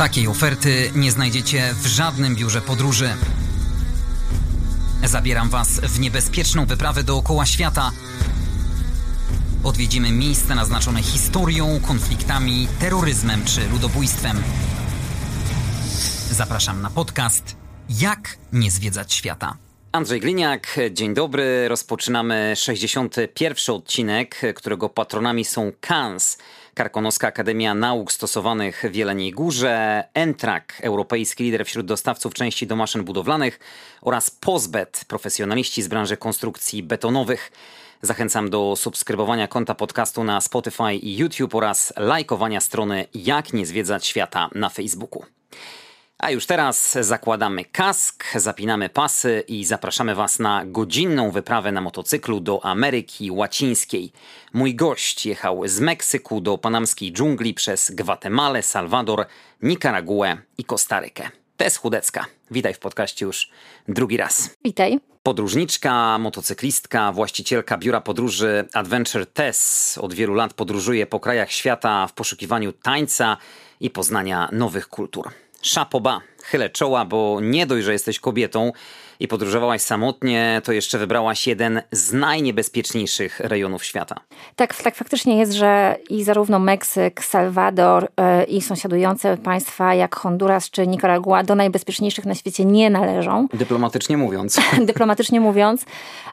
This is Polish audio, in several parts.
Takiej oferty nie znajdziecie w żadnym biurze podróży. Zabieram Was w niebezpieczną wyprawę dookoła świata. Odwiedzimy miejsca naznaczone historią, konfliktami, terroryzmem czy ludobójstwem. Zapraszam na podcast Jak nie zwiedzać świata. Andrzej Gliniak, dzień dobry. Rozpoczynamy 61 odcinek, którego patronami są KANS, Karkonoska Akademia Nauk Stosowanych w Jeleniej Górze, Entrak, europejski lider wśród dostawców części do maszyn budowlanych oraz Pozbet, profesjonaliści z branży konstrukcji betonowych. Zachęcam do subskrybowania konta podcastu na Spotify i YouTube oraz lajkowania strony Jak nie zwiedzać świata na Facebooku. A już teraz zakładamy kask, zapinamy pasy i zapraszamy Was na godzinną wyprawę na motocyklu do Ameryki Łacińskiej. Mój gość jechał z Meksyku do panamskiej dżungli przez Gwatemalę, Salwador, Nikaraguę i Kostarykę. Tess Chudecka. Witaj w podcaście już drugi raz. Witaj. Podróżniczka, motocyklistka, właścicielka biura podróży Adventure Tess od wielu lat podróżuje po krajach świata w poszukiwaniu tańca i poznania nowych kultur. Szapoba, chylę czoła, bo nie dość, że jesteś kobietą i podróżowałaś samotnie, to jeszcze wybrałaś jeden z najniebezpieczniejszych rejonów świata. Tak, tak faktycznie jest, że i zarówno Meksyk, Salwador yy, i sąsiadujące państwa jak Honduras czy Nicaragua do najbezpieczniejszych na świecie nie należą. Dyplomatycznie mówiąc. Dyplomatycznie mówiąc,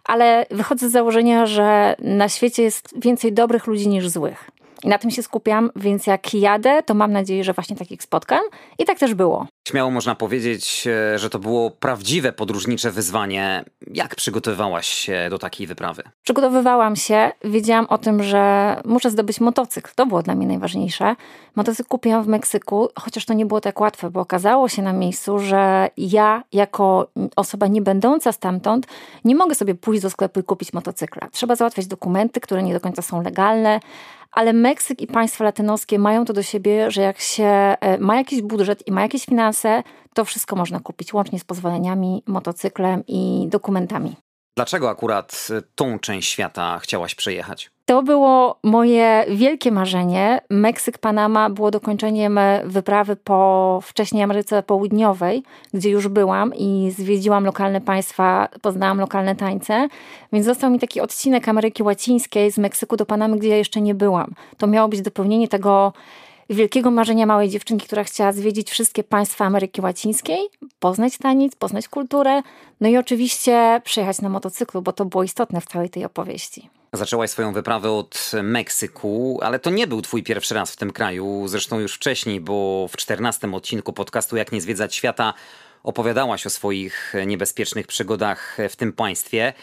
ale wychodzę z założenia, że na świecie jest więcej dobrych ludzi niż złych. I na tym się skupiam, więc jak jadę, to mam nadzieję, że właśnie takich spotkam. I tak też było. Śmiało można powiedzieć, e, że to było prawdziwe podróżnicze wyzwanie. Jak przygotowywałaś się do takiej wyprawy? Przygotowywałam się, wiedziałam o tym, że muszę zdobyć motocykl. To było dla mnie najważniejsze. Motocykl kupiłam w Meksyku, chociaż to nie było tak łatwe, bo okazało się na miejscu, że ja, jako osoba nie będąca stamtąd, nie mogę sobie pójść do sklepu i kupić motocykla. Trzeba załatwiać dokumenty, które nie do końca są legalne ale Meksyk i państwa latynoskie mają to do siebie, że jak się e, ma jakiś budżet i ma jakieś finanse, to wszystko można kupić, łącznie z pozwoleniami, motocyklem i dokumentami. Dlaczego akurat y, tą część świata chciałaś przejechać? To było moje wielkie marzenie. Meksyk, Panama było dokończeniem wyprawy po wcześniej Ameryce Południowej, gdzie już byłam i zwiedziłam lokalne państwa, poznałam lokalne tańce, więc został mi taki odcinek Ameryki Łacińskiej z Meksyku do Panamy, gdzie ja jeszcze nie byłam. To miało być dopełnienie tego wielkiego marzenia małej dziewczynki, która chciała zwiedzić wszystkie państwa Ameryki Łacińskiej, poznać taniec, poznać kulturę, no i oczywiście przejechać na motocyklu, bo to było istotne w całej tej opowieści. Zaczęłaś swoją wyprawę od Meksyku, ale to nie był twój pierwszy raz w tym kraju, zresztą już wcześniej, bo w czternastym odcinku podcastu Jak nie zwiedzać świata opowiadałaś o swoich niebezpiecznych przygodach w tym państwie.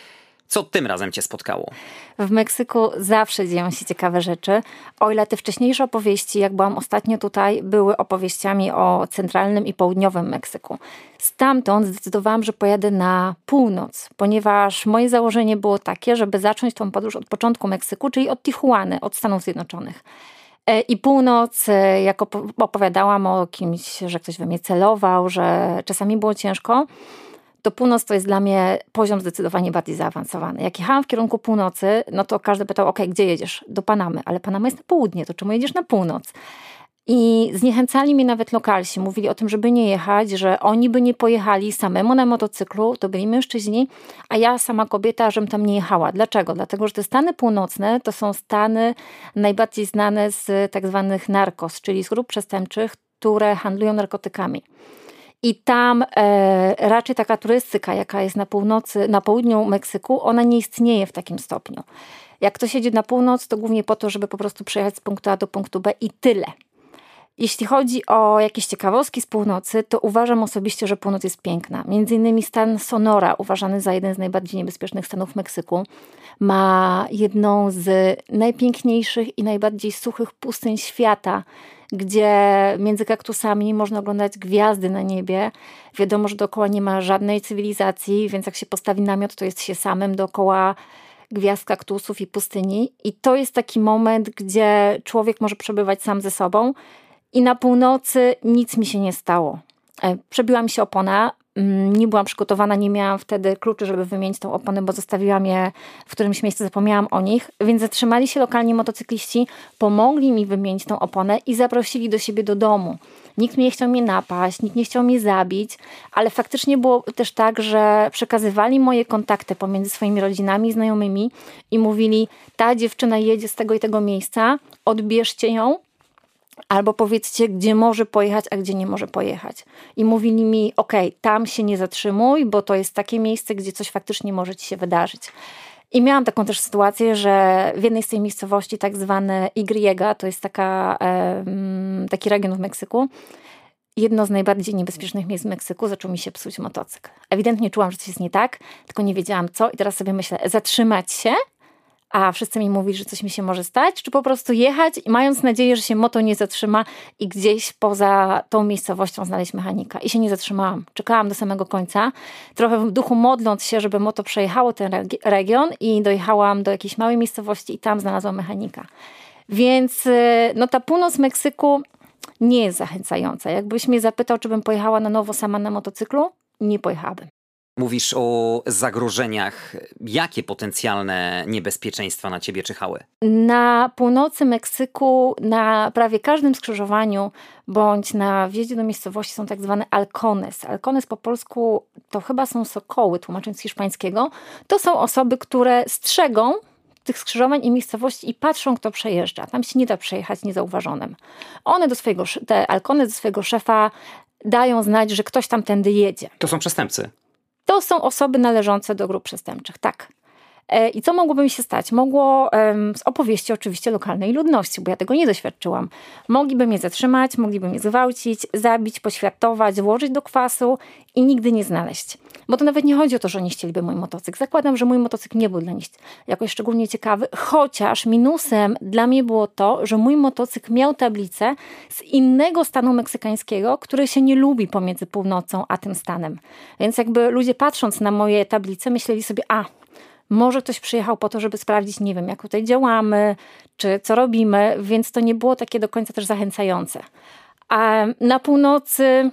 Co tym razem cię spotkało? W Meksyku zawsze dzieją się ciekawe rzeczy. O ile te wcześniejsze opowieści, jak byłam ostatnio tutaj, były opowieściami o centralnym i południowym Meksyku. Stamtąd zdecydowałam, że pojadę na północ, ponieważ moje założenie było takie, żeby zacząć tą podróż od początku Meksyku, czyli od Tijuany, od Stanów Zjednoczonych. E, I północ, e, jak opowiadałam o kimś, że ktoś we mnie celował, że czasami było ciężko, to północ to jest dla mnie poziom zdecydowanie bardziej zaawansowany. Jak jechałam w kierunku północy, no to każdy pytał, ok, gdzie jedziesz? Do Panamy, ale Panama jest na południe, to czemu jedziesz na północ? I zniechęcali mnie nawet lokalsi. Mówili o tym, żeby nie jechać, że oni by nie pojechali samemu na motocyklu, to byli mężczyźni, a ja sama kobieta, żebym tam nie jechała. Dlaczego? Dlatego, że te Stany Północne to są Stany najbardziej znane z tak zwanych narkos, czyli z grup przestępczych, które handlują narkotykami. I tam e, raczej taka turystyka, jaka jest na północy, na południu Meksyku, ona nie istnieje w takim stopniu. Jak ktoś jedzie na północ, to głównie po to, żeby po prostu przejechać z punktu A do punktu B i tyle. Jeśli chodzi o jakieś ciekawostki z północy, to uważam osobiście, że północ jest piękna. Między innymi stan Sonora, uważany za jeden z najbardziej niebezpiecznych stanów Meksyku, ma jedną z najpiękniejszych i najbardziej suchych pustyń świata gdzie między kaktusami można oglądać gwiazdy na niebie. Wiadomo, że dookoła nie ma żadnej cywilizacji, więc jak się postawi namiot, to jest się samym dookoła gwiazd kaktusów i pustyni. I to jest taki moment, gdzie człowiek może przebywać sam ze sobą. I na północy nic mi się nie stało. E, przebiła mi się opona, nie byłam przygotowana, nie miałam wtedy kluczy, żeby wymienić tą oponę, bo zostawiłam je w którymś miejscu, zapomniałam o nich, więc zatrzymali się lokalni motocykliści, pomogli mi wymienić tą oponę i zaprosili do siebie do domu. Nikt nie chciał mnie napaść, nikt nie chciał mnie zabić, ale faktycznie było też tak, że przekazywali moje kontakty pomiędzy swoimi rodzinami znajomymi i mówili, ta dziewczyna jedzie z tego i tego miejsca, odbierzcie ją, Albo powiedzcie, gdzie może pojechać, a gdzie nie może pojechać. I mówili mi, ok, tam się nie zatrzymuj, bo to jest takie miejsce, gdzie coś faktycznie może ci się wydarzyć. I miałam taką też sytuację, że w jednej z tej miejscowości, tak zwane Y, to jest taka, taki region w Meksyku, jedno z najbardziej niebezpiecznych miejsc w Meksyku, zaczął mi się psuć motocykl. Ewidentnie czułam, że coś jest nie tak, tylko nie wiedziałam co i teraz sobie myślę, zatrzymać się a wszyscy mi mówili, że coś mi się może stać, czy po prostu jechać, mając nadzieję, że się moto nie zatrzyma i gdzieś poza tą miejscowością znaleźć mechanika. I się nie zatrzymałam. Czekałam do samego końca, trochę w duchu modląc się, żeby moto przejechało ten region i dojechałam do jakiejś małej miejscowości i tam znalazłam mechanika. Więc y, no ta północ Meksyku nie jest zachęcająca. Jakbyś mnie zapytał, czy bym pojechała na nowo sama na motocyklu, nie pojechałabym. Mówisz o zagrożeniach. Jakie potencjalne niebezpieczeństwa na ciebie czyhały? Na północy Meksyku, na prawie każdym skrzyżowaniu bądź na wjeździe do miejscowości są tak zwane alcones. Alcones po polsku to chyba są sokoły, tłumacząc z hiszpańskiego. To są osoby, które strzegą tych skrzyżowań i miejscowości i patrzą, kto przejeżdża. Tam się nie da przejechać niezauważonym. One do swojego, te alkony do swojego szefa dają znać, że ktoś tam tędy jedzie. To są przestępcy. To są osoby należące do grup przestępczych, tak. E, I co mogłoby mi się stać? Mogło z opowieści oczywiście lokalnej ludności, bo ja tego nie doświadczyłam. Mogliby mnie zatrzymać, mogliby mnie zgwałcić, zabić, poświatować, włożyć do kwasu i nigdy nie znaleźć. Bo to nawet nie chodzi o to, że oni chcieliby mój motocykl. Zakładam, że mój motocykl nie był dla nich jakoś szczególnie ciekawy, chociaż minusem dla mnie było to, że mój motocykl miał tablicę z innego stanu meksykańskiego, który się nie lubi pomiędzy północą a tym stanem. Więc jakby ludzie patrząc na moje tablice myśleli sobie, a może ktoś przyjechał po to, żeby sprawdzić, nie wiem, jak tutaj działamy, czy co robimy, więc to nie było takie do końca też zachęcające. A na północy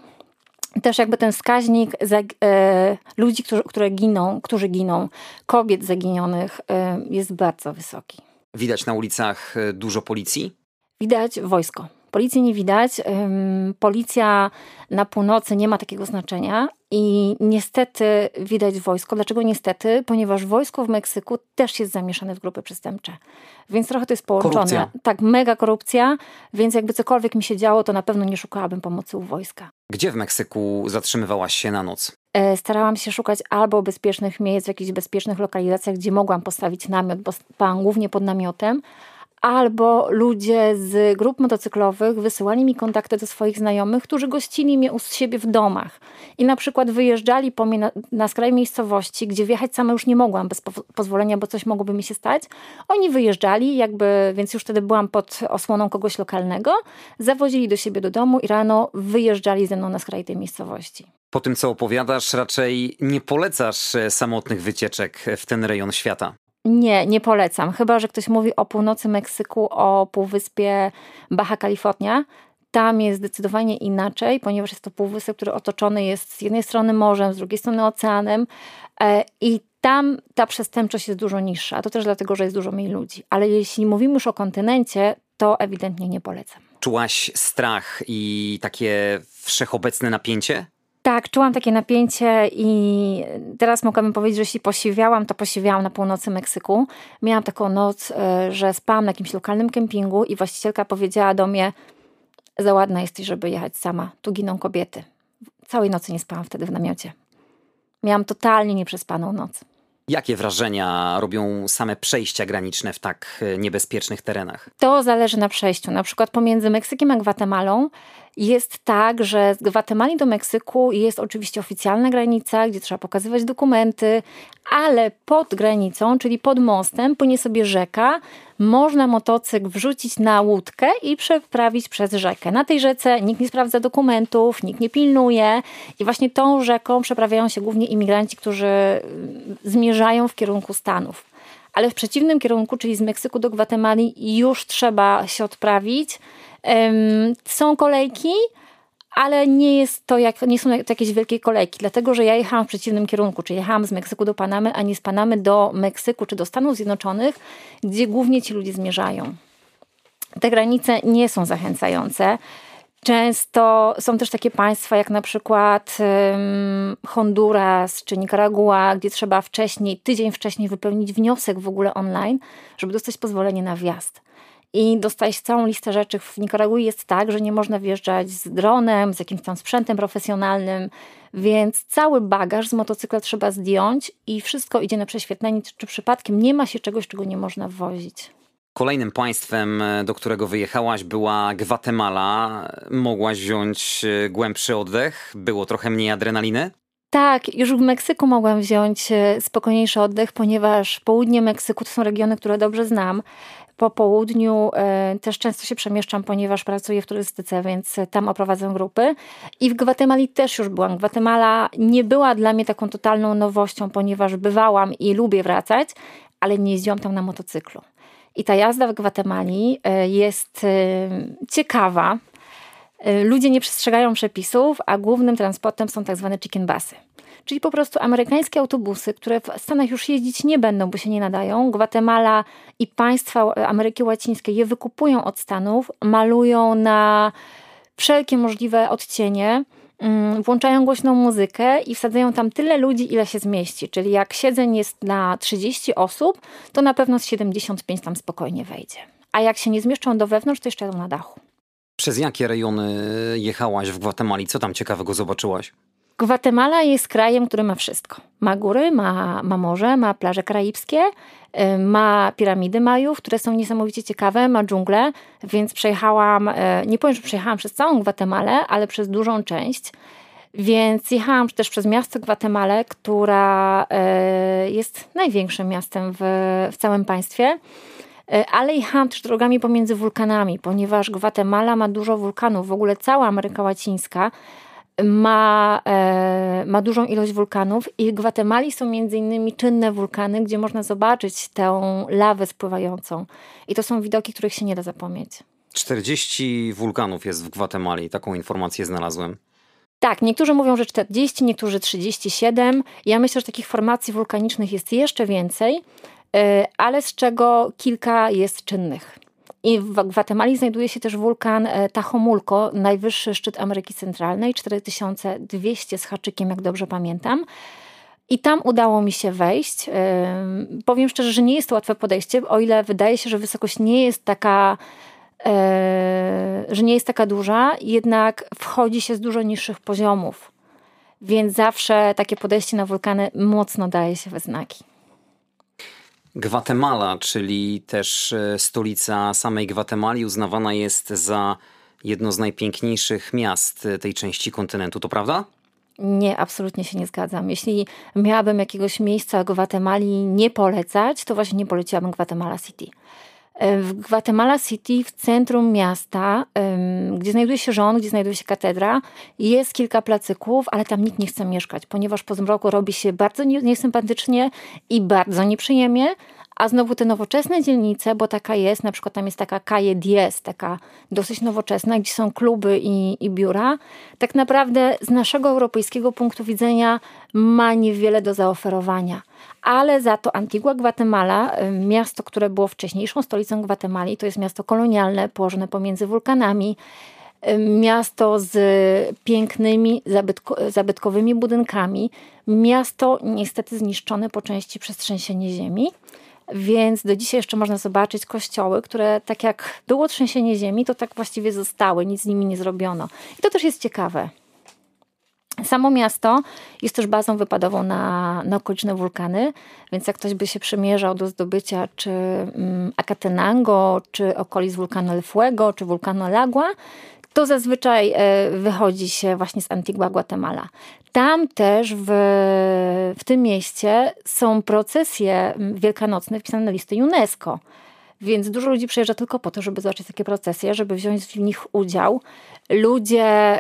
też jakby ten wskaźnik e, ludzi, którzy, które giną, którzy giną, kobiet zaginionych e, jest bardzo wysoki. Widać na ulicach e, dużo policji? Widać wojsko. Policji nie widać. Policja na północy nie ma takiego znaczenia i niestety widać wojsko. Dlaczego niestety? Ponieważ wojsko w Meksyku też jest zamieszane w grupy przestępcze. Więc trochę to jest połączone. Korupcja. Tak, mega korupcja, więc jakby cokolwiek mi się działo, to na pewno nie szukałabym pomocy u wojska. Gdzie w Meksyku zatrzymywałaś się na noc? E, starałam się szukać albo bezpiecznych miejsc, w jakichś bezpiecznych lokalizacjach, gdzie mogłam postawić namiot, bo spałam głównie pod namiotem, albo ludzie z grup motocyklowych wysyłali mi kontakty do swoich znajomych, którzy gościli mnie u siebie w domach. I na przykład wyjeżdżali po mnie na, na skraj miejscowości, gdzie wjechać sama już nie mogłam bez po pozwolenia, bo coś mogłoby mi się stać. Oni wyjeżdżali, jakby, więc już wtedy byłam pod osłoną kogoś lokalnego, zawozili do siebie do domu i rano wyjeżdżali ze mną na skraj tej miejscowości. Po tym, co opowiadasz, raczej nie polecasz e, samotnych wycieczek w ten rejon świata. Nie, nie polecam. Chyba, że ktoś mówi o północy Meksyku, o półwyspie Baja California. Tam jest zdecydowanie inaczej, ponieważ jest to półwysep, który otoczony jest z jednej strony morzem, z drugiej strony oceanem e, i tam ta przestępczość jest dużo niższa. To też dlatego, że jest dużo mniej ludzi. Ale jeśli mówimy już o kontynencie, to ewidentnie nie polecam. Czułaś strach i takie wszechobecne napięcie? Tak, czułam takie napięcie i teraz mogłabym powiedzieć, że jeśli posiwiałam, to posiwiałam na północy Meksyku. Miałam taką noc, e, że spałam na jakimś lokalnym kempingu i właścicielka powiedziała do mnie, za ładna jesteś, żeby jechać sama, tu giną kobiety. Całej nocy nie spałam wtedy w namiocie. Miałam totalnie nieprzespaną noc. Jakie wrażenia robią same przejścia graniczne w tak e, niebezpiecznych terenach? To zależy na przejściu. Na przykład pomiędzy Meksykiem a Gwatemalą jest tak, że z Gwatemali do Meksyku jest oczywiście oficjalna granica, gdzie trzeba pokazywać dokumenty, ale pod granicą, czyli pod mostem, płynie sobie rzeka. Można motocykl wrzucić na łódkę i przeprawić przez rzekę. Na tej rzece nikt nie sprawdza dokumentów, nikt nie pilnuje i właśnie tą rzeką przeprawiają się głównie imigranci, którzy mm, zmierzają w kierunku Stanów. Ale w przeciwnym kierunku, czyli z Meksyku do Gwatemali, już trzeba się odprawić są kolejki, ale nie jest to jak, nie są to jakieś wielkie kolejki, dlatego że ja jechałam w przeciwnym kierunku, czyli jechałam z Meksyku do Panamy, a nie z Panamy do Meksyku czy do Stanów Zjednoczonych, gdzie głównie ci ludzie zmierzają. Te granice nie są zachęcające. Często są też takie państwa jak na przykład um, Honduras czy Nicaragua, gdzie trzeba wcześniej, tydzień wcześniej wypełnić wniosek w ogóle online, żeby dostać pozwolenie na wjazd. I dostać całą listę rzeczy. W Nikaragui jest tak, że nie można wjeżdżać z dronem, z jakimś tam sprzętem profesjonalnym, więc cały bagaż z motocykla trzeba zdjąć i wszystko idzie na prześwietlenie, czy przypadkiem nie ma się czegoś, czego nie można wwozić. Kolejnym państwem, do którego wyjechałaś, była Gwatemala. Mogłaś wziąć e, głębszy oddech? Było trochę mniej adrenaliny? Tak, już w Meksyku mogłam wziąć e, spokojniejszy oddech, ponieważ południe Meksyku to są regiony, które dobrze znam. Po południu też często się przemieszczam, ponieważ pracuję w turystyce, więc tam oprowadzam grupy. I w Gwatemali też już byłam. Gwatemala nie była dla mnie taką totalną nowością, ponieważ bywałam i lubię wracać, ale nie jeździłam tam na motocyklu. I ta jazda w Gwatemali e, jest e, ciekawa. E, ludzie nie przestrzegają przepisów, a głównym transportem są tak zwane chicken busy. Czyli po prostu amerykańskie autobusy, które w Stanach już jeździć nie będą, bo się nie nadają. Gwatemala i państwa Ameryki Łacińskiej je wykupują od Stanów, malują na wszelkie możliwe odcienie Mm, włączają głośną muzykę i wsadzają tam tyle ludzi, ile się zmieści. Czyli jak siedzeń jest na 30 osób, to na pewno z 75 tam spokojnie wejdzie. A jak się nie zmieszczą do wewnątrz, to jeszcze jadą na dachu. Przez jakie rejony jechałaś w Gwatemali? Co tam ciekawego zobaczyłaś? Gwatemala jest krajem, który ma wszystko. Ma góry, ma, ma morze, ma plaże karaibskie, y, ma piramidy Majów, które są niesamowicie ciekawe, ma dżunglę, więc przejechałam, y, nie powiem, że przejechałam przez całą Gwatemalę, ale przez dużą część. Więc jechałam też przez miasto Gwatemalę, która y, jest największym miastem w, w całym państwie ale jechałam też drogami pomiędzy wulkanami, ponieważ Gwatemala ma dużo wulkanów, w ogóle cała Ameryka Łacińska ma, e, ma dużą ilość wulkanów i w Gwatemali są między innymi czynne wulkany, gdzie można zobaczyć tę lawę spływającą. I to są widoki, których się nie da zapomnieć. 40 wulkanów jest w Gwatemali, taką informację znalazłem. Tak, niektórzy mówią, że 40, niektórzy 37. Ja myślę, że takich formacji wulkanicznych jest jeszcze więcej, e, ale z czego kilka jest czynnych. I w Gwatemali znajduje się też wulkan e, Tahomulco, najwyższy szczyt Ameryki Centralnej, 4200 z haczykiem, jak dobrze pamiętam. I tam udało mi się wejść. Powiem szczerze, że nie jest to łatwe podejście, o ile wydaje się, że wysokość nie jest taka, e, że nie jest taka duża, jednak wchodzi się z dużo niższych poziomów. Więc zawsze takie podejście na wulkany mocno daje się we znaki. Gwatemala, czyli też e, stolica samej Gwatemali, uznawana jest za jedno z najpiękniejszych miast e, tej części kontynentu, to prawda? Nie, absolutnie się nie zgadzam. Jeśli miałabym jakiegoś miejsca Gwatemali nie polecać, to właśnie nie poleciłabym Gwatemala City. E, w Guatemala City, w centrum miasta, gdzie znajduje się rząd, gdzie znajduje się katedra, jest kilka placyków, ale tam nikt nie chce mieszkać, ponieważ po zmroku robi się bardzo niesympatycznie i bardzo nieprzyjemnie, a znowu te nowoczesne dzielnice, bo taka jest, na przykład tam jest taka Calle Diez, taka dosyć nowoczesna, gdzie są kluby i, i biura, tak naprawdę z naszego europejskiego punktu widzenia ma niewiele do zaoferowania. Ale za to Antigua Guatemala, miasto, które było wcześniejszą stolicą Gwatemali, to jest miasto kolonialne położone pomiędzy wulkanami, miasto z pięknymi, zabytko, zabytkowymi budynkami, miasto niestety zniszczone po części przez trzęsienie ziemi. Więc do dzisiaj jeszcze można zobaczyć kościoły, które tak jak było trzęsienie ziemi, to tak właściwie zostały, nic z nimi nie zrobiono. I to też jest ciekawe. Samo miasto jest też bazą wypadową na, na okoliczne wulkany, więc jak ktoś by się przymierzał do zdobycia czy mm, Acatenango, czy okolic wulkanu El Fuego, czy wulkanu Lagua, to zazwyczaj e, wychodzi się właśnie z Antigua Guatemala. Tam też w, w tym mieście są procesje wielkanocne wpisane na listę UNESCO. Więc dużo ludzi przyjeżdża tylko po to, żeby zobaczyć takie procesje, żeby wziąć w nich udział. Ludzie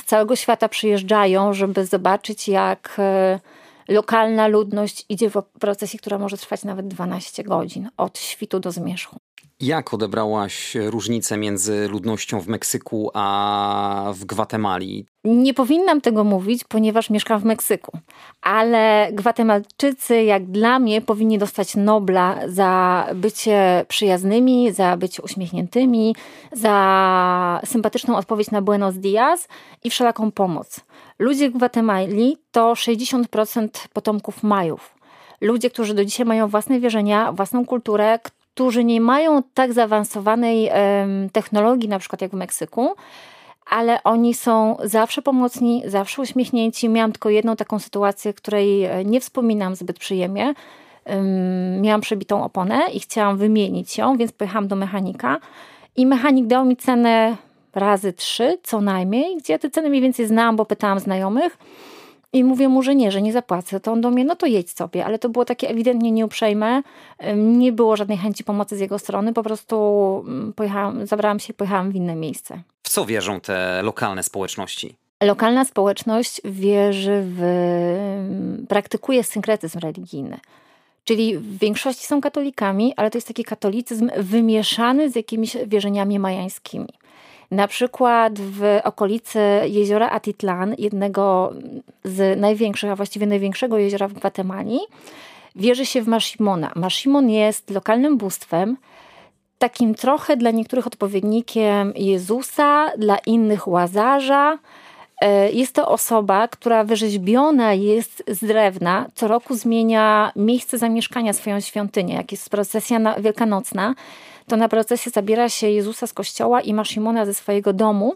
z całego świata przyjeżdżają, żeby zobaczyć, jak e, lokalna ludność idzie w procesji, która może trwać nawet 12 godzin, od świtu do zmierzchu. Jak odebrałaś różnicę między ludnością w Meksyku a w Gwatemali? Nie powinnam tego mówić, ponieważ mieszkam w Meksyku, ale Gwatemalczycy, jak dla mnie, powinni dostać Nobla za bycie przyjaznymi, za bycie uśmiechniętymi, za sympatyczną odpowiedź na Buenos Dias i wszelaką pomoc. Ludzie Gwatemali to 60% potomków Majów. Ludzie, którzy do dzisiaj mają własne wierzenia, własną kulturę, którzy nie mają tak zaawansowanej technologii, na przykład jak w Meksyku, ale oni są zawsze pomocni, zawsze uśmiechnięci. Miałam tylko jedną taką sytuację, której e, nie wspominam zbyt przyjemnie. Miałam przebitą oponę i chciałam wymienić ją, więc pojechałam do mechanika i mechanik dał mi cenę razy trzy co najmniej, gdzie ja te ceny mniej więcej znałam, bo pytałam znajomych. I mówię mu, że nie, że nie zapłacę. To on do mnie, no to jedź sobie. Ale to było takie ewidentnie nieuprzejme. Nie było żadnej chęci pomocy z jego strony. Po prostu mm, pojechałam, zabrałam się i pojechałam w inne miejsce. W co wierzą te lokalne społeczności? Lokalna społeczność wierzy w... Praktykuje synkretyzm religijny. Czyli w większości są katolikami, ale to jest taki katolicyzm wymieszany z jakimiś wierzeniami majańskimi. Na przykład w okolicy jeziora Atitlan, jednego z największych, a właściwie największego jeziora w Gwatemali, wierzy się w Mashimona. Mashimon jest lokalnym bóstwem, takim trochę dla niektórych odpowiednikiem Jezusa, dla innych Łazarza. E, jest to osoba, która wyrzeźbiona jest z drewna, co roku zmienia miejsce zamieszkania, swoją świątynię. Jak jest procesja wielkanocna, to na procesie zabiera się Jezusa z kościoła i Maszimona ze swojego domu.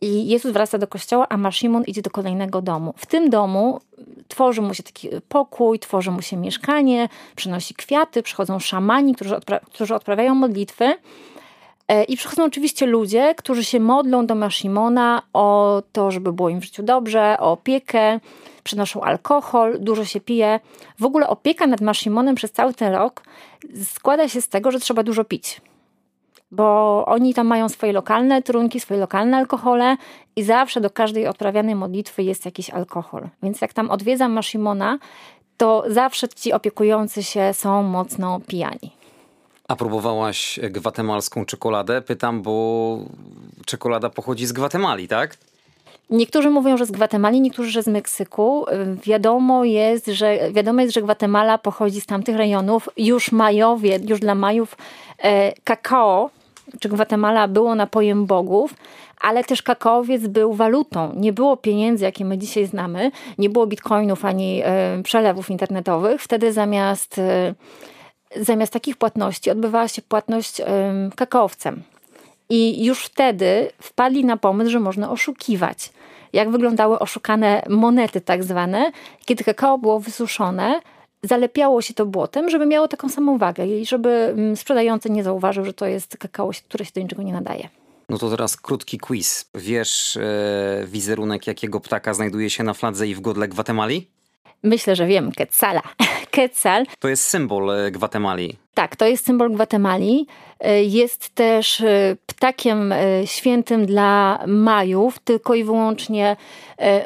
I Jezus wraca do kościoła, a Maszimon idzie do kolejnego domu. W tym domu tworzy mu się taki pokój, tworzy mu się mieszkanie, przynosi kwiaty, przychodzą szamani, którzy, odpra którzy odprawiają modlitwy. E, I przychodzą oczywiście ludzie, którzy się modlą do Maszimona o to, żeby było im w życiu dobrze, o opiekę, przynoszą alkohol, dużo się pije. W ogóle opieka nad Mashimonem przez cały ten rok składa się z tego, że trzeba dużo pić. Bo oni tam mają swoje lokalne trunki, swoje lokalne alkohole i zawsze do każdej odprawianej modlitwy jest jakiś alkohol. Więc jak tam odwiedzam Mashimona, to zawsze ci opiekujący się są mocno pijani. A próbowałaś gwatemalską czekoladę? Pytam, bo czekolada pochodzi z Gwatemali, tak? Niektórzy mówią, że z Gwatemali, niektórzy, że z Meksyku. Wiadomo jest, że, wiadomo jest, że Gwatemala pochodzi z tamtych rejonów. Już Majowie, już dla Majów e, kakao, czy Gwatemala było napojem bogów, ale też kakaowiec był walutą. Nie było pieniędzy, jakie my dzisiaj znamy, nie było bitcoinów ani e, przelewów internetowych. Wtedy zamiast, e, zamiast takich płatności odbywała się płatność kakaowcem. I już wtedy wpadli na pomysł, że można oszukiwać. Jak wyglądały oszukane monety, tak zwane, kiedy kakao było wysuszone, zalepiało się to błotem, żeby miało taką samą wagę i żeby mm, sprzedający nie zauważył, że to jest kakao, które się do niczego nie nadaje. No to teraz krótki quiz. Wiesz e, wizerunek jakiego ptaka znajduje się na fladze i w godle Gwatemali? Myślę, że wiem, Quetzala. Quetzal. To jest symbol e, Gwatemali. Tak, to jest symbol Gwatemali. E, jest też e, ptakiem świętym dla Majów. Tylko i wyłącznie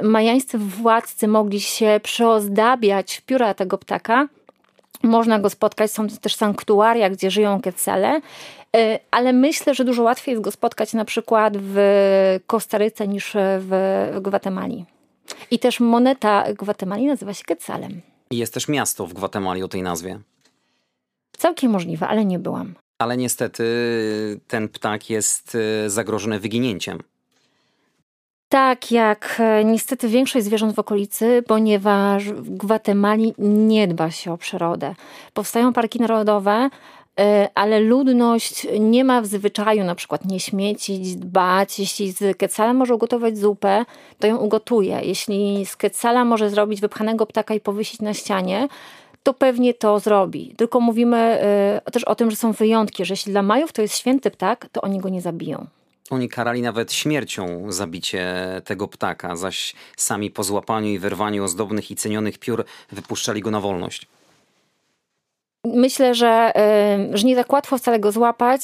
majańscy władcy mogli się przyozdabiać w pióra tego ptaka. Można go spotkać, są też sanktuaria, gdzie żyją Quetzale. Ale myślę, że dużo łatwiej jest go spotkać na przykład w Kostaryce niż w Gwatemali. I też moneta Gwatemali nazywa się Quetzalem. I jest też miasto w Gwatemali o tej nazwie. Całkiem możliwe, ale nie byłam. Ale niestety ten ptak jest e, zagrożony wyginięciem. Tak, jak e, niestety większość zwierząt w okolicy, ponieważ w Gwatemali nie dba się o przyrodę. Powstają parki narodowe, ale ludność nie ma w zwyczaju na przykład nie śmiecić, dbać. Jeśli z kecala może ugotować zupę, to ją ugotuje. Jeśli z kecala może zrobić wypchanego ptaka i powiesić na ścianie, to pewnie to zrobi. Tylko mówimy y, też o tym, że są wyjątki, że jeśli dla Majów to jest święty ptak, to oni go nie zabiją. Oni karali nawet śmiercią zabicie tego ptaka, zaś sami po złapaniu i wyrwaniu ozdobnych i cenionych piór wypuszczali go na wolność. Myślę, że, że nie tak łatwo wcale go złapać,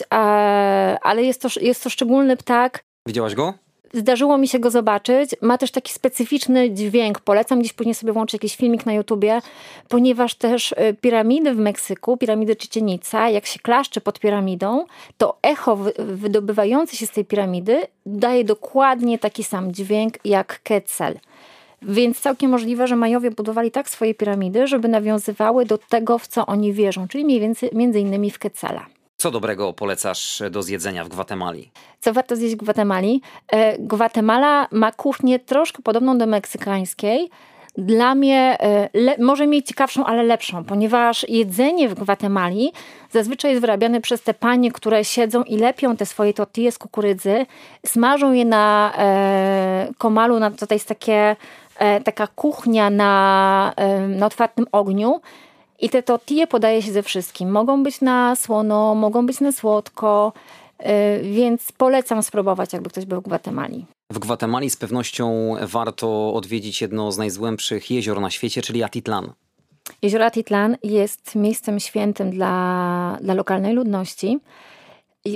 ale jest to, jest to szczególny ptak. Widziałaś go? Zdarzyło mi się go zobaczyć. Ma też taki specyficzny dźwięk. Polecam gdzieś później sobie włączyć jakiś filmik na YouTubie, ponieważ też y, piramidy w Meksyku, piramidy Czycienica, jak się klaszcze pod piramidą, to echo wydobywające się z tej piramidy daje dokładnie taki sam dźwięk jak Quetzal. Więc całkiem możliwe, że Majowie budowali tak swoje piramidy, żeby nawiązywały do tego, w co oni wierzą, czyli mniej więcej między innymi w Quetzala. Co dobrego polecasz do zjedzenia w Gwatemali? Co warto zjeść w Gwatemali? E, Gwatemala ma kuchnię troszkę podobną do meksykańskiej. Dla mnie e, le, może mieć ciekawszą, ale lepszą, ponieważ jedzenie w Gwatemali zazwyczaj jest wyrabiane przez te panie, które siedzą i lepią te swoje tortille z kukurydzy, smażą je na e, komalu, na, to jest takie, e, taka kuchnia na, e, na otwartym ogniu i te tortille podaje się ze wszystkim. Mogą być na słono, mogą być na słodko, y, więc polecam spróbować, jakby ktoś był w Gwatemali. W Gwatemali z pewnością warto odwiedzić jedno z najzłębszych jezior na świecie, czyli Atitlan. Jezioro Atitlan jest miejscem świętym dla, dla lokalnej ludności.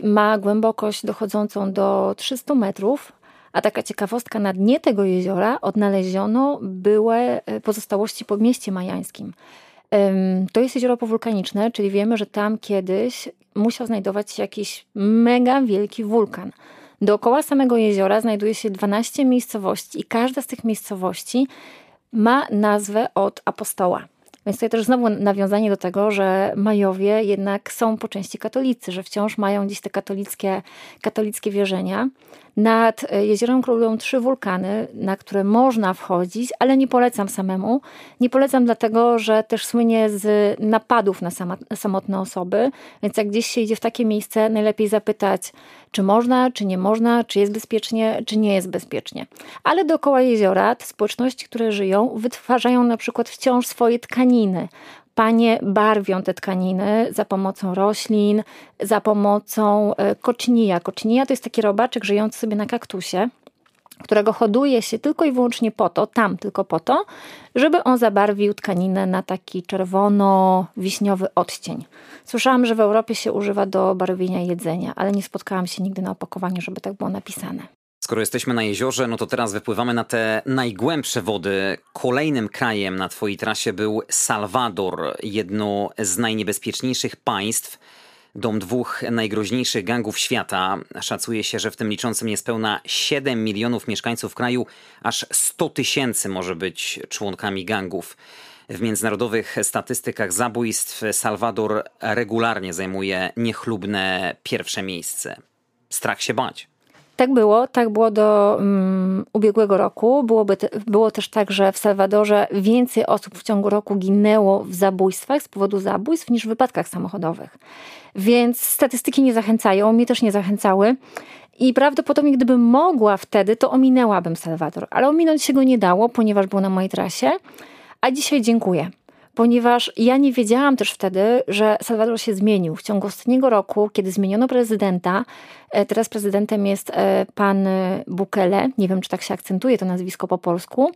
Ma głębokość dochodzącą do 300 metrów, a taka ciekawostka, na dnie tego jeziora odnaleziono były pozostałości po mieście majańskim. To jest jezioro powulkaniczne, czyli wiemy, że tam kiedyś musiał znajdować się jakiś mega wielki wulkan. Dookoła samego jeziora znajduje się 12 miejscowości i każda z tych miejscowości ma nazwę od apostoła. Więc tutaj też znowu nawiązanie do tego, że Majowie jednak są po części katolicy, że wciąż mają gdzieś te katolickie, katolickie wierzenia. Nad e, jeziorem królują trzy wulkany, na które można wchodzić, ale nie polecam samemu. Nie polecam dlatego, że też słynie z napadów na samotne osoby, więc jak gdzieś się idzie w takie miejsce, najlepiej zapytać, czy można, czy nie można, czy jest bezpiecznie, czy nie jest bezpiecznie. Ale dookoła jeziora te społeczności, które żyją, wytwarzają na przykład wciąż swoje tkaniny. Panie barwią te tkaniny za pomocą roślin, za pomocą e, kocznija. Kocznija to jest taki robaczek żyjący sobie na kaktusie, którego hoduje się tylko i wyłącznie po to, tam tylko po to, żeby on zabarwił tkaninę na taki czerwono-wiśniowy odcień. Słyszałam, że w Europie się używa do barwienia jedzenia, ale nie spotkałam się nigdy na opakowaniu, żeby tak było napisane. Skoro jesteśmy na jeziorze, no to teraz wypływamy na te najgłębsze wody. Kolejnym krajem na Twojej trasie był Salwador, jedno z najniebezpieczniejszych państw. Dom dwóch najgroźniejszych gangów świata. Szacuje się, że w tym liczącym niespełna 7 milionów mieszkańców kraju, aż 100 tysięcy może być członkami gangów. W międzynarodowych statystykach zabójstw Salwador regularnie zajmuje niechlubne pierwsze miejsce. Strach się bać. Tak było, tak było do um, ubiegłego roku. Byłoby te, było też tak, że w Salwadorze więcej osób w ciągu roku ginęło w zabójstwach z powodu zabójstw niż w wypadkach samochodowych. Więc statystyki nie zachęcają, mnie też nie zachęcały. I prawdopodobnie, gdybym mogła wtedy, to ominęłabym Salwador. Ale ominąć się go nie dało, ponieważ był na mojej trasie. A dzisiaj dziękuję ponieważ ja nie wiedziałam też wtedy, że Salwador się zmienił. W ciągu ostatniego roku, kiedy zmieniono prezydenta, e, teraz prezydentem jest e, pan Bukele, nie wiem czy tak się akcentuje to nazwisko po polsku,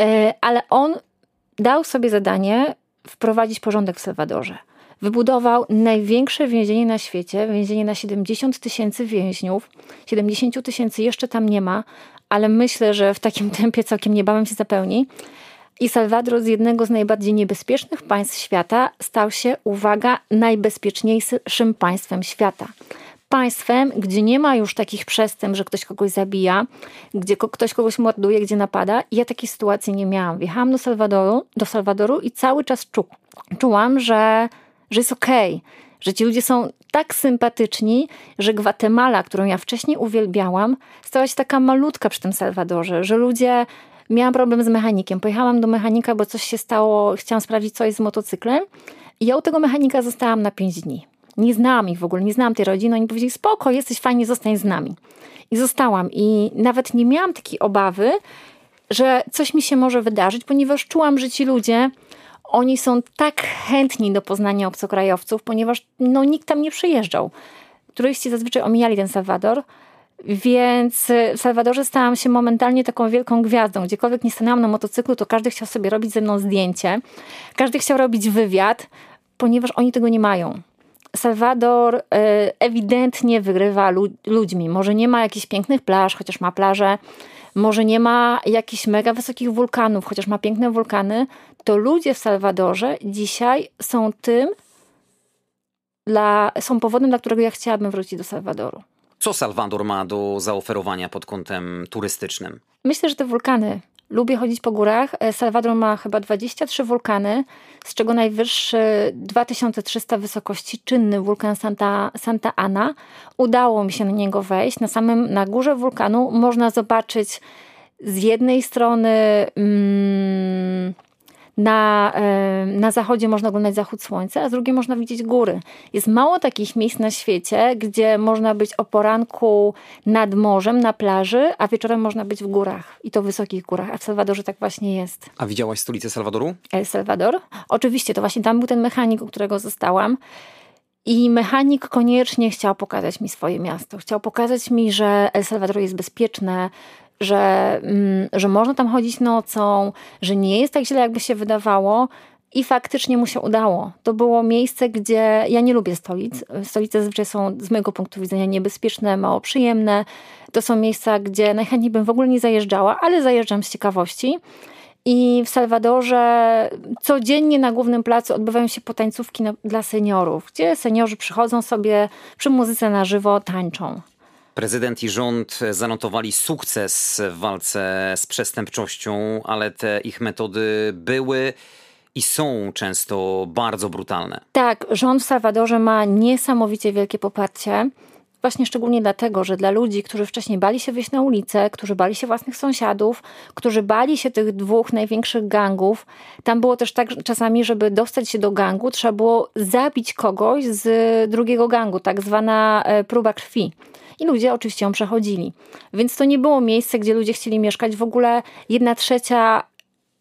e, ale on dał sobie zadanie wprowadzić porządek w Salwadorze. Wybudował największe więzienie na świecie, więzienie na 70 tysięcy więźniów. 70 tysięcy jeszcze tam nie ma, ale myślę, że w takim tempie całkiem niebawem się zapełni. I Salwador z jednego z najbardziej niebezpiecznych państw świata stał się, uwaga, najbezpieczniejszym państwem świata. Państwem, gdzie nie ma już takich przestępstw, że ktoś kogoś zabija, gdzie ktoś kogoś morduje, gdzie napada. Ja takiej sytuacji nie miałam. Wjechałam do Salwadoru, do Salwadoru i cały czas czu, czułam, że, że jest okej, okay, że ci ludzie są tak sympatyczni, że Gwatemala, którą ja wcześniej uwielbiałam, stała się taka malutka przy tym Salwadorze, że ludzie miałam problem z mechanikiem. Pojechałam do mechanika, bo coś się stało, chciałam sprawdzić coś z motocyklem. I ja u tego mechanika zostałam na 5 dni. Nie znałam ich w ogóle, nie znałam tej rodziny. Oni powiedzieli, spoko, jesteś fajnie, zostań z nami. I zostałam. I nawet nie miałam takiej obawy, że coś mi się może wydarzyć, ponieważ czułam, że ci ludzie, oni są tak chętni do poznania obcokrajowców, ponieważ no, nikt tam nie przyjeżdżał. Turyści zazwyczaj omijali ten Salwador, więc w Salwadorze stałam się momentalnie taką wielką gwiazdą. Gdziekolwiek nie stanęłam na motocyklu, to każdy chciał sobie robić ze mną zdjęcie. Każdy chciał robić wywiad, ponieważ oni tego nie mają. Salwador ewidentnie wygrywa ludźmi. Może nie ma jakichś pięknych plaż, chociaż ma plaże, może nie ma jakichś mega wysokich wulkanów, chociaż ma piękne wulkany, to ludzie w Salwadorze dzisiaj są tym, dla, są powodem, dla którego ja chciałabym wrócić do Salwadoru. Co Salwador ma do zaoferowania pod kątem turystycznym? Myślę, że te wulkany. Lubię chodzić po górach. E, Salwador ma chyba 23 wulkany, z czego najwyższy 2300 wysokości, czynny wulkan Santa, Santa Ana. Udało mi się na niego wejść. Na samym, na górze wulkanu można zobaczyć z jednej strony mm, na, na zachodzie można oglądać zachód słońca, a z drugiej można widzieć góry. Jest mało takich miejsc na świecie, gdzie można być o poranku nad morzem, na plaży, a wieczorem można być w górach i to w wysokich górach. A w Salwadorze tak właśnie jest. A widziałaś stolicę Salwadoru? El Salvador? Oczywiście, to właśnie tam był ten mechanik, u którego zostałam. I mechanik koniecznie chciał pokazać mi swoje miasto. Chciał pokazać mi, że El Salvador jest bezpieczne, że, mm, że można tam chodzić nocą, że nie jest tak źle, jakby się wydawało. I faktycznie mu się udało. To było miejsce, gdzie ja nie lubię stolic. Stolice zazwyczaj są z mojego punktu widzenia niebezpieczne, mało przyjemne. To są miejsca, gdzie najchętniej bym w ogóle nie zajeżdżała, ale zajeżdżam z ciekawości. I w Salwadorze codziennie na głównym placu odbywają się potańcówki dla seniorów, gdzie seniorzy przychodzą sobie przy muzyce na żywo, tańczą. Prezydent i rząd zanotowali sukces w walce z przestępczością, ale te ich metody były i są często bardzo brutalne. Tak, rząd w Salwadorze ma niesamowicie wielkie poparcie. Właśnie szczególnie dlatego, że dla ludzi, którzy wcześniej bali się wyjść na ulicę, którzy bali się własnych sąsiadów, którzy bali się tych dwóch największych gangów, tam było też tak czasami, żeby dostać się do gangu, trzeba było zabić kogoś z drugiego gangu, tak zwana e, próba krwi i ludzie oczywiście ją przechodzili. Więc to nie było miejsce, gdzie ludzie chcieli mieszkać. W ogóle jedna trzecia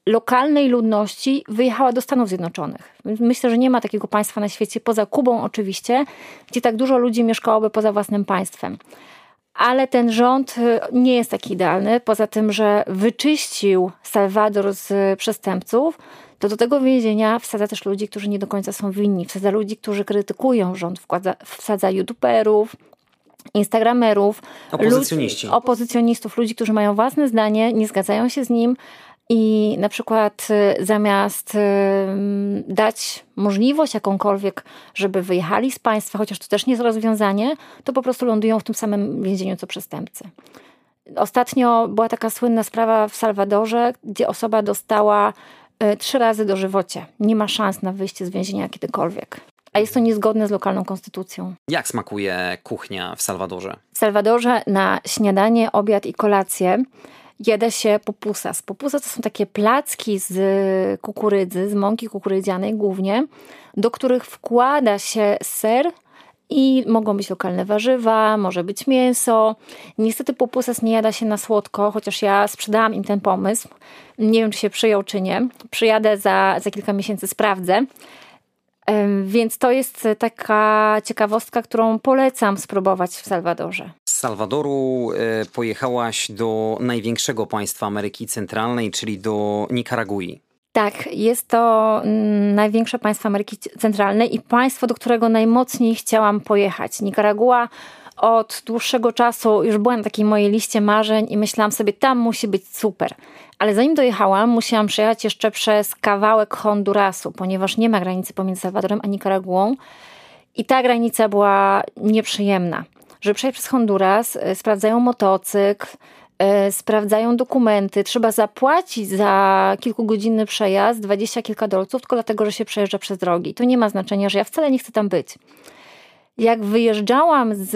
lokalnej ludności wyjechała do Stanów Zjednoczonych. Myślę, że nie ma takiego państwa na świecie, poza Kubą oczywiście, gdzie tak dużo ludzi mieszkałoby poza własnym państwem. Ale ten rząd y, nie jest taki idealny. Poza tym, że wyczyścił Salwador z przestępców, to do tego więzienia wsadza też ludzi, którzy nie do końca są winni. Wsadza ludzi, którzy krytykują rząd, wsadza youtuberów, instagramerów, opozycjoniści. Opozycjonistów, ludzi, którzy mają własne zdanie, nie zgadzają się z nim i na przykład y, zamiast y, dać możliwość jakąkolwiek, żeby wyjechali z państwa, chociaż to też nie jest rozwiązanie, to po prostu lądują w tym samym więzieniu co przestępcy. Ostatnio była taka słynna sprawa w Salwadorze, gdzie osoba dostała y, trzy razy dożywocie. Nie ma szans na wyjście z więzienia kiedykolwiek a jest to niezgodne z lokalną konstytucją. Jak smakuje kuchnia w Salwadorze? W Salwadorze na śniadanie, obiad i kolację jada się popusas. Popusa to są takie placki z kukurydzy, z mąki kukurydzianej głównie, do których wkłada się ser i mogą być lokalne warzywa, może być mięso. Niestety popusas nie jada się na słodko, chociaż ja sprzedałam im ten pomysł. Nie wiem, czy się przyjął, czy nie. Przyjadę za, za kilka miesięcy, sprawdzę. Więc to jest taka ciekawostka, którą polecam spróbować w Salwadorze. Z Salwadoru e, pojechałaś do największego państwa Ameryki Centralnej, czyli do Nikaragui. Tak, jest to mm, największe państwo Ameryki Centralnej i państwo, do którego najmocniej chciałam pojechać. Nikaragua od dłuższego czasu już była na takiej mojej liście marzeń i myślałam sobie, tam musi być super. Ale zanim dojechałam, musiałam przejechać jeszcze przez kawałek Hondurasu, ponieważ nie ma granicy pomiędzy Salwadorem a Nikaraguą. I ta granica była nieprzyjemna. Żeby przejść przez Honduras, y, sprawdzają motocykl, y, sprawdzają dokumenty. Trzeba zapłacić za kilkugodzinny przejazd, dwadzieścia kilka dolców, tylko dlatego, że się przejeżdża przez drogi. To nie ma znaczenia, że ja wcale nie chcę tam być. Jak wyjeżdżałam z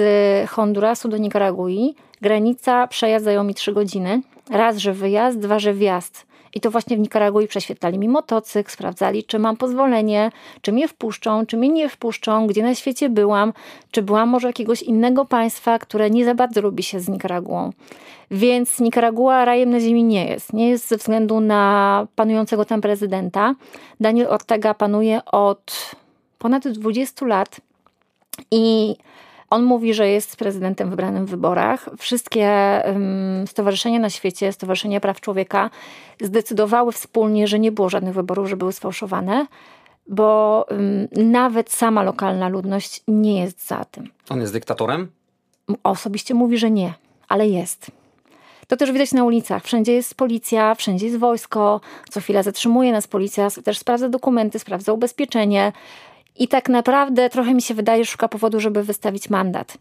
Hondurasu do Nikaragui, granica przejazd zajął mi trzy godziny. Raz, że wyjazd, dwa, że wjazd. I to właśnie w Nikaragui prześwietlali mi motocykl, sprawdzali, czy mam pozwolenie, czy mnie wpuszczą, czy mnie nie wpuszczą, gdzie na świecie byłam, czy byłam może jakiegoś innego państwa, które nie za bardzo lubi się z Nikaraguą. Więc Nikaragua rajem na ziemi nie jest. Nie jest ze względu na panującego tam prezydenta. Daniel Ortega panuje od ponad 20 lat i on mówi, że jest prezydentem wybranym w wyborach. Wszystkie stowarzyszenia na świecie, Stowarzyszenia Praw Człowieka zdecydowały wspólnie, że nie było żadnych wyborów, że były sfałszowane. bo nawet sama lokalna ludność nie jest za tym. On jest dyktatorem? Osobiście mówi, że nie, ale jest. To też widać na ulicach. Wszędzie jest policja, wszędzie jest wojsko, co chwila zatrzymuje nas policja, też sprawdza dokumenty, sprawdza ubezpieczenie. I tak naprawdę trochę mi się wydaje, szuka powodu, żeby wystawić mandat.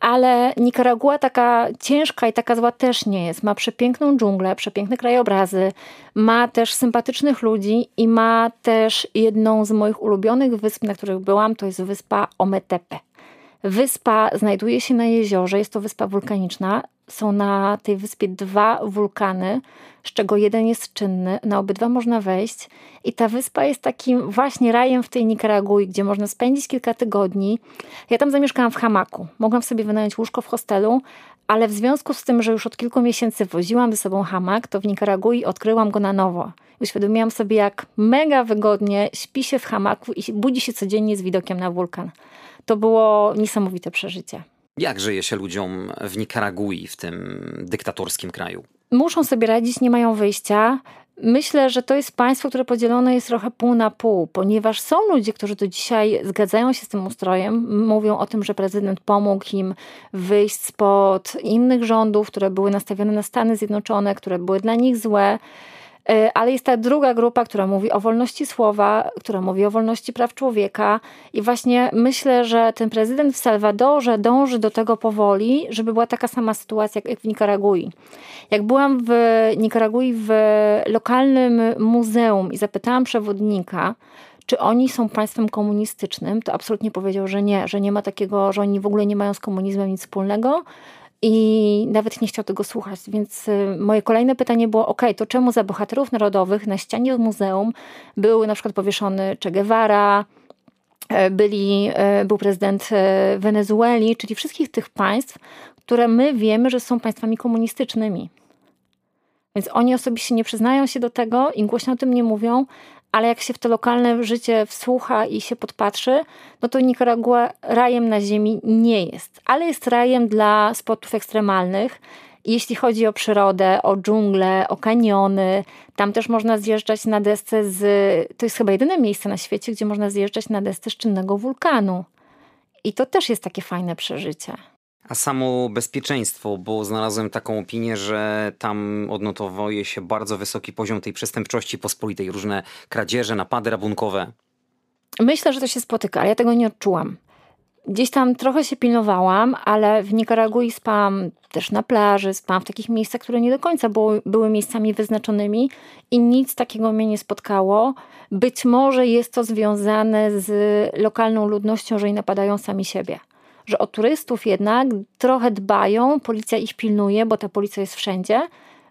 Ale Nikaragua taka ciężka i taka zła też nie jest. Ma przepiękną dżunglę, przepiękne krajobrazy, ma też sympatycznych ludzi i ma też jedną z moich ulubionych wysp, na których byłam, to jest wyspa Ometepe. Wyspa znajduje się na jeziorze, jest to wyspa wulkaniczna. Są na tej wyspie dwa wulkany, z czego jeden jest czynny. Na obydwa można wejść. I ta wyspa jest takim właśnie rajem w tej Nikaragui, gdzie można spędzić kilka tygodni. Ja tam zamieszkałam w hamaku. Mogłam sobie wynająć łóżko w hostelu, ale w związku z tym, że już od kilku miesięcy woziłam ze sobą hamak, to w Nikaragui odkryłam go na nowo. Uświadomiłam sobie, jak mega wygodnie śpi się w hamaku i budzi się codziennie z widokiem na wulkan to było niesamowite przeżycie. Jak żyje się ludziom w Nikaragui, w tym dyktatorskim kraju? Muszą sobie radzić, nie mają wyjścia. Myślę, że to jest państwo, które podzielone jest trochę pół na pół, ponieważ są ludzie, którzy do dzisiaj zgadzają się z tym ustrojem, mówią o tym, że prezydent pomógł im wyjść spod innych rządów, które były nastawione na Stany Zjednoczone, które były dla nich złe. E, ale jest ta druga grupa, która mówi o wolności słowa, która mówi o wolności praw człowieka. I właśnie myślę, że ten prezydent w Salwadorze dąży do tego powoli, żeby była taka sama sytuacja jak w Nikaragui. Jak byłam w Nikaragui w lokalnym muzeum i zapytałam przewodnika, czy oni są państwem komunistycznym, to absolutnie powiedział, że nie, że nie ma takiego, że oni w ogóle nie mają z komunizmem nic wspólnego, i nawet nie chciał tego słuchać. Więc y, moje kolejne pytanie było: OK, to czemu za bohaterów narodowych na ścianie muzeum był na przykład powieszony Che Guevara, e, byli, e, był prezydent e, Wenezueli, czyli wszystkich tych państw, które my wiemy, że są państwami komunistycznymi. Więc oni osobiście nie przyznają się do tego i głośno o tym nie mówią, ale jak się w to lokalne życie wsłucha i się podpatrzy, no to Nicaragua rajem na ziemi nie jest, ale jest rajem dla sportów ekstremalnych. Jeśli chodzi o przyrodę, o dżunglę, o kaniony, tam też można zjeżdżać na desce z. To jest chyba jedyne miejsce na świecie, gdzie można zjeżdżać na desce z czynnego wulkanu. I to też jest takie fajne przeżycie. A samo bezpieczeństwo, bo znalazłem taką opinię, że tam odnotowuje się bardzo wysoki poziom tej przestępczości pospolitej, różne kradzieże, napady rabunkowe. Myślę, że to się spotyka, ale ja tego nie odczułam. Gdzieś tam trochę się pilnowałam, ale w Nikaragui spałam też na plaży, spałam w takich miejscach, które nie do końca były, były miejscami wyznaczonymi i nic takiego mnie nie spotkało. Być może jest to związane z lokalną ludnością, że oni napadają sami siebie że o turystów jednak trochę dbają, policja ich pilnuje, bo ta policja jest wszędzie,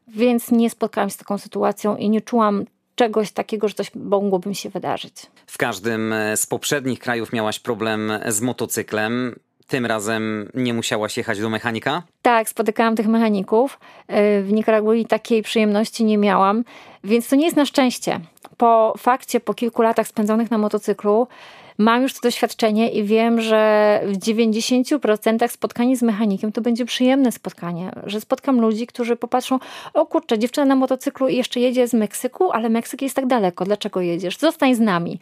więc nie spotkałam się z taką sytuacją i nie czułam czegoś takiego, że coś mogłoby mi się wydarzyć. W każdym z poprzednich krajów miałaś problem z motocyklem. Tym razem nie musiałaś jechać do mechanika? Tak, spotykałam tych mechaników. E, w Nikaragui takiej przyjemności nie miałam, więc to nie jest na szczęście. Po fakcie, po kilku latach spędzonych na motocyklu, mam już to doświadczenie i wiem, że w 90% spotkanie z mechanikiem to będzie przyjemne spotkanie, że spotkam ludzi, którzy popatrzą, o kurczę, dziewczyna na motocyklu jeszcze jedzie z Meksyku, ale Meksyk jest tak daleko, dlaczego jedziesz? Zostań z nami.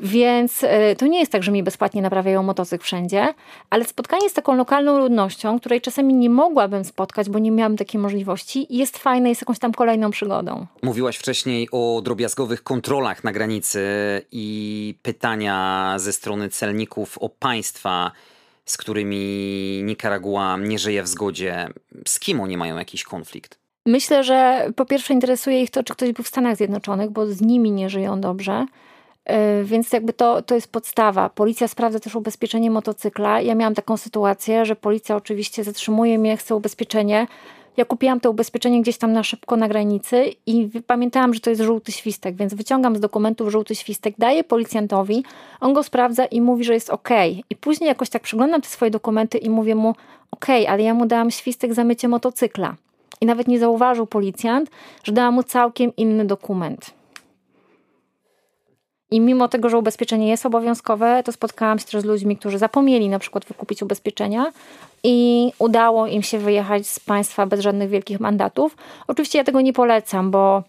Więc e, to nie jest tak, że mi bezpłatnie naprawiają motocykl wszędzie, ale spotkanie z taką lokalną ludnością, której czasami nie mogłabym spotkać, bo nie miałam takiej możliwości, jest fajne, jest jakąś tam kolejną przygodą. Mówiłaś wcześniej o drobiazgowych kontrolach na granicy i pytania ze strony celników o państwa, z którymi Nikaragua nie żyje w zgodzie. Z kim oni mają jakiś konflikt? Myślę, że po pierwsze interesuje ich to, czy ktoś był w Stanach Zjednoczonych, bo z nimi nie żyją dobrze. E, więc jakby to, to jest podstawa. Policja sprawdza też ubezpieczenie motocykla. Ja miałam taką sytuację, że policja oczywiście zatrzymuje mnie, chce ubezpieczenie. Ja kupiłam to ubezpieczenie gdzieś tam na szybko na granicy i pamiętałam, że to jest żółty świstek, więc wyciągam z dokumentów żółty świstek, daję policjantowi, on go sprawdza i mówi, że jest ok. I później jakoś tak przeglądam te swoje dokumenty i mówię mu, ok, ale ja mu dałam świstek za mycie motocykla. I nawet nie zauważył policjant, że dałam mu całkiem inny dokument. I mimo tego, że ubezpieczenie jest obowiązkowe, to spotkałam się też z ludźmi, którzy zapomnieli na przykład wykupić ubezpieczenia i udało im się wyjechać z państwa bez żadnych wielkich mandatów. Oczywiście ja tego nie polecam, bo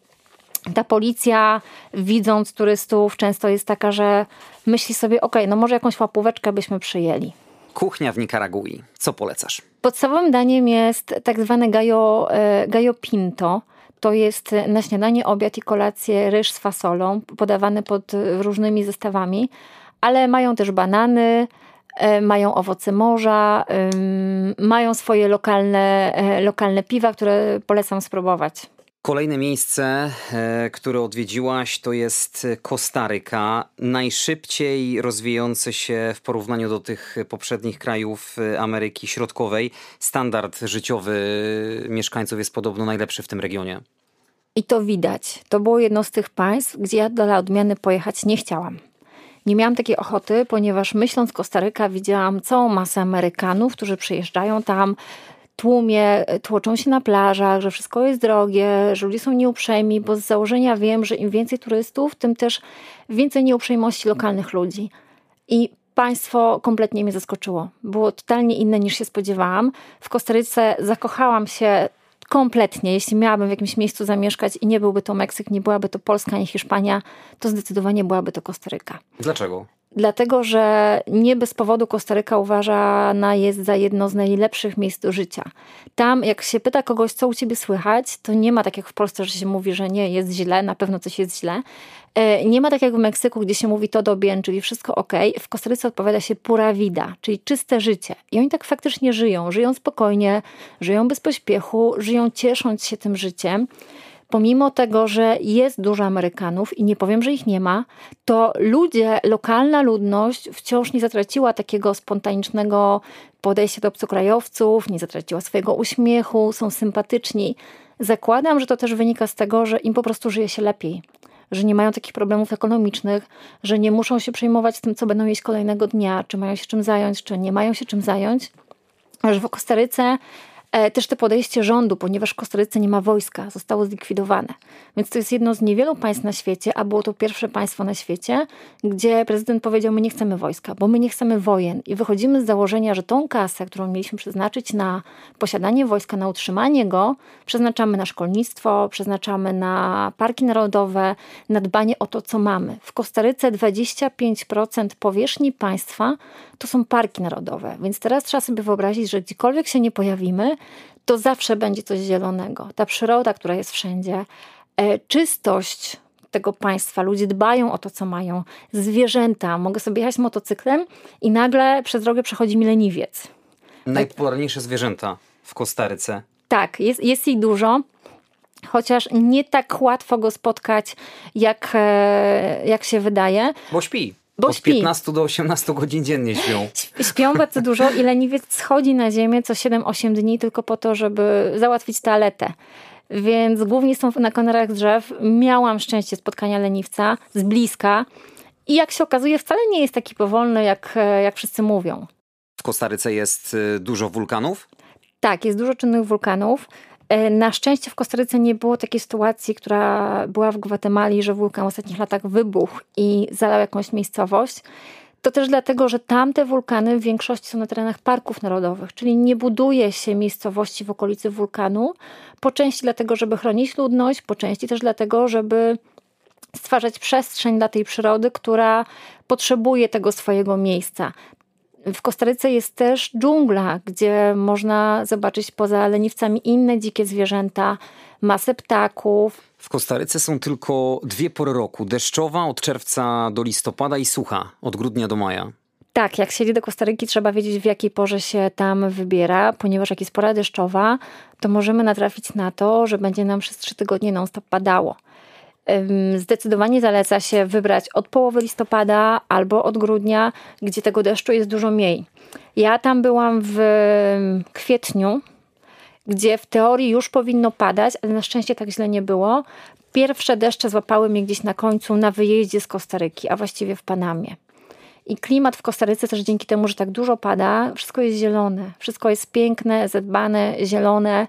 ta policja, widząc turystów, często jest taka, że myśli sobie, ok, no może jakąś łapóweczkę byśmy przyjęli. Kuchnia w Nikaragui. Co polecasz? Podstawowym daniem jest tak zwane gallo, gallo pinto. To jest na śniadanie, obiad i kolację ryż z fasolą, podawany pod różnymi zestawami, ale mają też banany, e, mają owoce morza, mają swoje lokalne, e, lokalne piwa, które polecam spróbować. Kolejne miejsce, e, które odwiedziłaś, to jest Kostaryka. Najszybciej rozwijający się w porównaniu do tych poprzednich krajów e, Ameryki Środkowej. Standard życiowy mieszkańców jest podobno najlepszy w tym regionie. I to widać. To było jedno z tych państw, gdzie ja dla odmiany pojechać nie chciałam. Nie miałam takiej ochoty, ponieważ myśląc Kostaryka, widziałam całą masę Amerykanów, którzy przyjeżdżają tam, tłumie tłoczą się na plażach, że wszystko jest drogie, że ludzie są nieuprzejmi, bo z założenia wiem, że im więcej turystów, tym też więcej nieuprzejmości lokalnych ludzi. I państwo kompletnie mnie zaskoczyło. Było totalnie inne niż się spodziewałam. W Kostaryce zakochałam się kompletnie. Jeśli miałabym w jakimś miejscu zamieszkać i nie byłby to Meksyk, nie byłaby to Polska, nie Hiszpania, to zdecydowanie byłaby to Kostaryka. Dlaczego? Dlatego że nie bez powodu Kostaryka uważana jest za jedno z najlepszych miejsc do życia. Tam, jak się pyta kogoś, co u ciebie słychać, to nie ma tak jak w Polsce, że się mówi, że nie, jest źle, na pewno coś jest źle. E, nie ma tak jak w Meksyku, gdzie się mówi to bien, czyli wszystko ok. W Kostaryce odpowiada się pura vida, czyli czyste życie. I oni tak faktycznie żyją. Żyją spokojnie, żyją bez pośpiechu, żyją ciesząc się tym życiem pomimo tego, że jest dużo Amerykanów i nie powiem, że ich nie ma, to ludzie, lokalna ludność wciąż nie zatraciła takiego spontanicznego podejścia do obcokrajowców, nie zatraciła swojego uśmiechu, są sympatyczni. Zakładam, że to też wynika z tego, że im po prostu żyje się lepiej że nie mają takich problemów ekonomicznych, że nie muszą się przejmować tym, co będą jeść kolejnego dnia, czy mają się czym zająć, czy nie mają się czym zająć. Że w Kostaryce też to podejście rządu, ponieważ w Kostaryce nie ma wojska, zostało zlikwidowane. Więc to jest jedno z niewielu państw na świecie, a było to pierwsze państwo na świecie, gdzie prezydent powiedział: My nie chcemy wojska, bo my nie chcemy wojen. I wychodzimy z założenia, że tą kasę, którą mieliśmy przeznaczyć na posiadanie wojska, na utrzymanie go, przeznaczamy na szkolnictwo, przeznaczamy na parki narodowe, na dbanie o to, co mamy. W Kostaryce 25% powierzchni państwa to są parki narodowe. Więc teraz trzeba sobie wyobrazić, że gdziekolwiek się nie pojawimy, to zawsze będzie coś zielonego. Ta przyroda, która jest wszędzie, e, czystość tego państwa, ludzie dbają o to, co mają, zwierzęta. Mogę sobie jechać motocyklem i nagle przez drogę przechodzi mi leniwiec. Najpopularniejsze zwierzęta w Kostaryce. Tak, jest, jest ich dużo chociaż nie tak łatwo go spotkać, jak, e, jak się wydaje. Bo śpi. Bo Od śpi. 15 do 18 godzin dziennie śpią. Śpią bardzo dużo i leniwiec schodzi na ziemię co 7-8 dni tylko po to, żeby załatwić toaletę. Więc głównie są na konarach drzew. Miałam szczęście spotkania leniwca z bliska i jak się okazuje wcale nie jest taki powolny, jak, jak wszyscy mówią. W Kostaryce jest y, dużo wulkanów? Tak, jest dużo czynnych wulkanów. E, na szczęście w Kostaryce nie było takiej sytuacji, która była w Gwatemali, że wulkan w ostatnich latach wybuchł i zalał jakąś miejscowość. To też dlatego, że tamte wulkany w większości są na terenach parków narodowych, czyli nie buduje się miejscowości w okolicy wulkanu, po części dlatego, żeby chronić ludność, po części też dlatego, żeby stwarzać przestrzeń dla tej przyrody, która potrzebuje tego swojego miejsca. W Kostaryce jest też dżungla, gdzie można zobaczyć poza leniwcami inne dzikie zwierzęta, masę ptaków. W Kostaryce są tylko dwie pory roku: deszczowa od czerwca do listopada i sucha od grudnia do maja. Tak, jak się jedzie do Kostaryki, trzeba wiedzieć, w jakiej porze się tam wybiera, ponieważ jak jest pora deszczowa, to możemy natrafić na to, że będzie nam przez trzy tygodnie non-stop padało. Zdecydowanie zaleca się wybrać od połowy listopada albo od grudnia, gdzie tego deszczu jest dużo mniej. Ja tam byłam w kwietniu, gdzie w teorii już powinno padać, ale na szczęście tak źle nie było. Pierwsze deszcze złapały mnie gdzieś na końcu na wyjeździe z Kostaryki, a właściwie w Panamie. I klimat w Kostaryce też dzięki temu, że tak dużo pada, wszystko jest zielone, wszystko jest piękne, zadbane, zielone,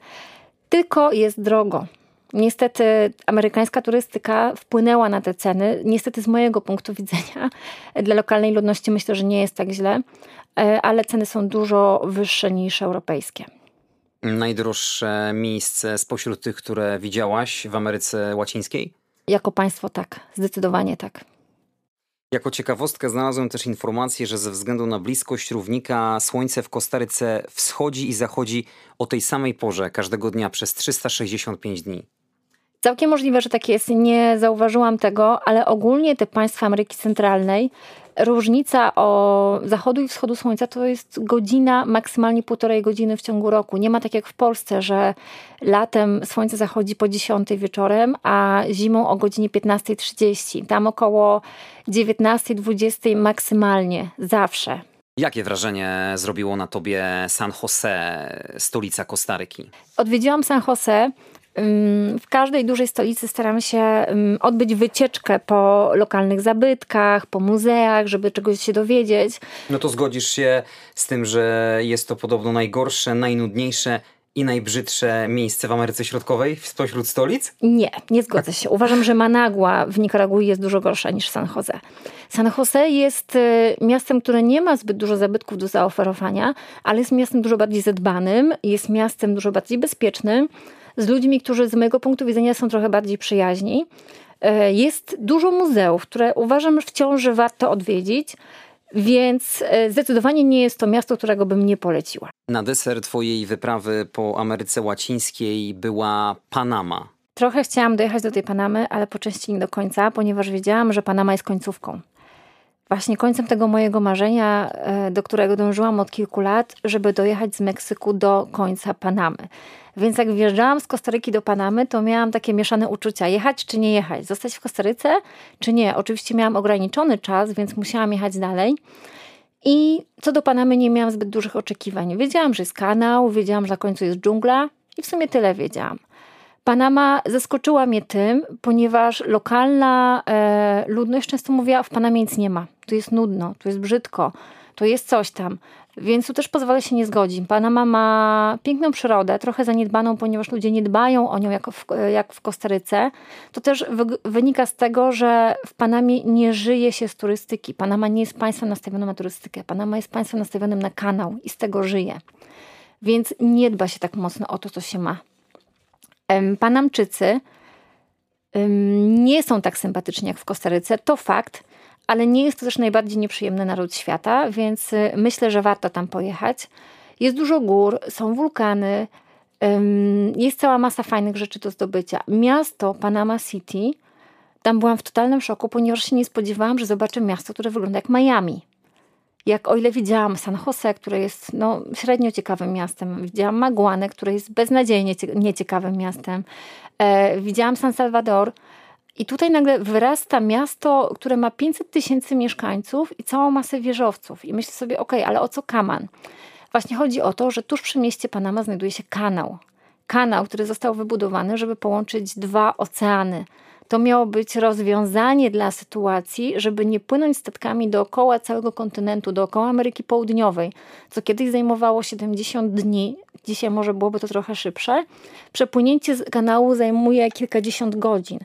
tylko jest drogo. Niestety amerykańska turystyka wpłynęła na te ceny. Niestety z mojego punktu widzenia dla lokalnej ludności myślę, że nie jest tak źle, e, ale ceny są dużo wyższe niż europejskie. Najdroższe miejsce spośród tych, które widziałaś w Ameryce Łacińskiej? jako państwo tak, zdecydowanie tak. Jako ciekawostkę znalazłem też informację, że ze względu na bliskość równika słońce w Kostaryce wschodzi i zachodzi o tej samej porze każdego dnia przez 365 dni. Całkiem możliwe, że tak jest. Nie zauważyłam tego, ale ogólnie te państwa Ameryki Centralnej różnica o zachodu i wschodu słońca to jest godzina, maksymalnie półtorej godziny w ciągu roku. Nie ma tak jak w Polsce, że latem słońce zachodzi po 10 wieczorem, a zimą o godzinie 15.30. Tam około 19.20 maksymalnie, zawsze. Jakie wrażenie zrobiło na tobie San Jose, stolica Kostaryki? Odwiedziłam San Jose w każdej dużej stolicy staramy się odbyć wycieczkę po lokalnych zabytkach, po muzeach, żeby czegoś się dowiedzieć. No to zgodzisz się z tym, że jest to podobno najgorsze, najnudniejsze i najbrzydsze miejsce w Ameryce Środkowej spośród stolic? Nie, nie zgodzę się. Uważam, że Managua w Nikaragui jest dużo gorsza niż San Jose. San Jose jest y, miastem, które nie ma zbyt dużo zabytków do zaoferowania, ale jest miastem dużo bardziej zadbanym, jest miastem dużo bardziej bezpiecznym z ludźmi, którzy z mojego punktu widzenia są trochę bardziej przyjaźni. E, jest dużo muzeów, które uważam wciąż, że warto odwiedzić. Więc e, zdecydowanie nie jest to miasto, którego bym nie poleciła. Na deser twojej wyprawy po Ameryce Łacińskiej była Panama. Trochę chciałam dojechać do tej Panamy, ale po części nie do końca, ponieważ wiedziałam, że Panama jest końcówką. Właśnie końcem tego mojego marzenia, e, do którego dążyłam od kilku lat, żeby dojechać z Meksyku do końca Panamy. Więc jak wjeżdżałam z Kostaryki do Panamy, to miałam takie mieszane uczucia: jechać czy nie jechać, zostać w Kostaryce czy nie. Oczywiście miałam ograniczony czas, więc musiałam jechać dalej. I co do Panamy nie miałam zbyt dużych oczekiwań. Wiedziałam, że jest kanał, wiedziałam, że na końcu jest dżungla i w sumie tyle wiedziałam. Panama zaskoczyła mnie tym, ponieważ lokalna e, ludność często mówiła, w Panamie nic nie ma, tu jest nudno, tu jest brzydko, tu jest coś tam. Więc tu też pozwolę się nie zgodzić. Panama ma piękną przyrodę, trochę zaniedbaną, ponieważ ludzie nie dbają o nią jak w, jak w Kostaryce. To też wynika z tego, że w Panamie nie żyje się z turystyki. Panama nie jest państwem nastawionym na turystykę. Panama jest państwem nastawionym na kanał i z tego żyje. Więc nie dba się tak mocno o to, co się ma. Panamczycy nie są tak sympatyczni jak w Kostaryce. To fakt ale nie jest to też najbardziej nieprzyjemny naród świata, więc y, myślę, że warto tam pojechać. Jest dużo gór, są wulkany, jest cała masa fajnych rzeczy do zdobycia. Miasto Panama City, tam byłam w totalnym szoku, ponieważ się nie spodziewałam, że zobaczę miasto, które wygląda jak Miami. Jak o ile widziałam San Jose, które jest no, średnio ciekawym miastem, widziałam Maguanę, które jest beznadziejnie nieciekawym miastem, e, widziałam San Salvador, i tutaj nagle wyrasta miasto, które ma 500 tysięcy mieszkańców i całą masę wieżowców. I myślę sobie, okej, okay, ale o co Kaman? Właśnie chodzi o to, że tuż przy mieście Panama znajduje się kanał. Kanał, który został wybudowany, żeby połączyć dwa oceany. To miało być rozwiązanie dla sytuacji, żeby nie płynąć statkami dookoła całego kontynentu, dookoła Ameryki Południowej, co kiedyś zajmowało 70 dni, dzisiaj może byłoby to trochę szybsze. Przepłynięcie z kanału zajmuje kilkadziesiąt godzin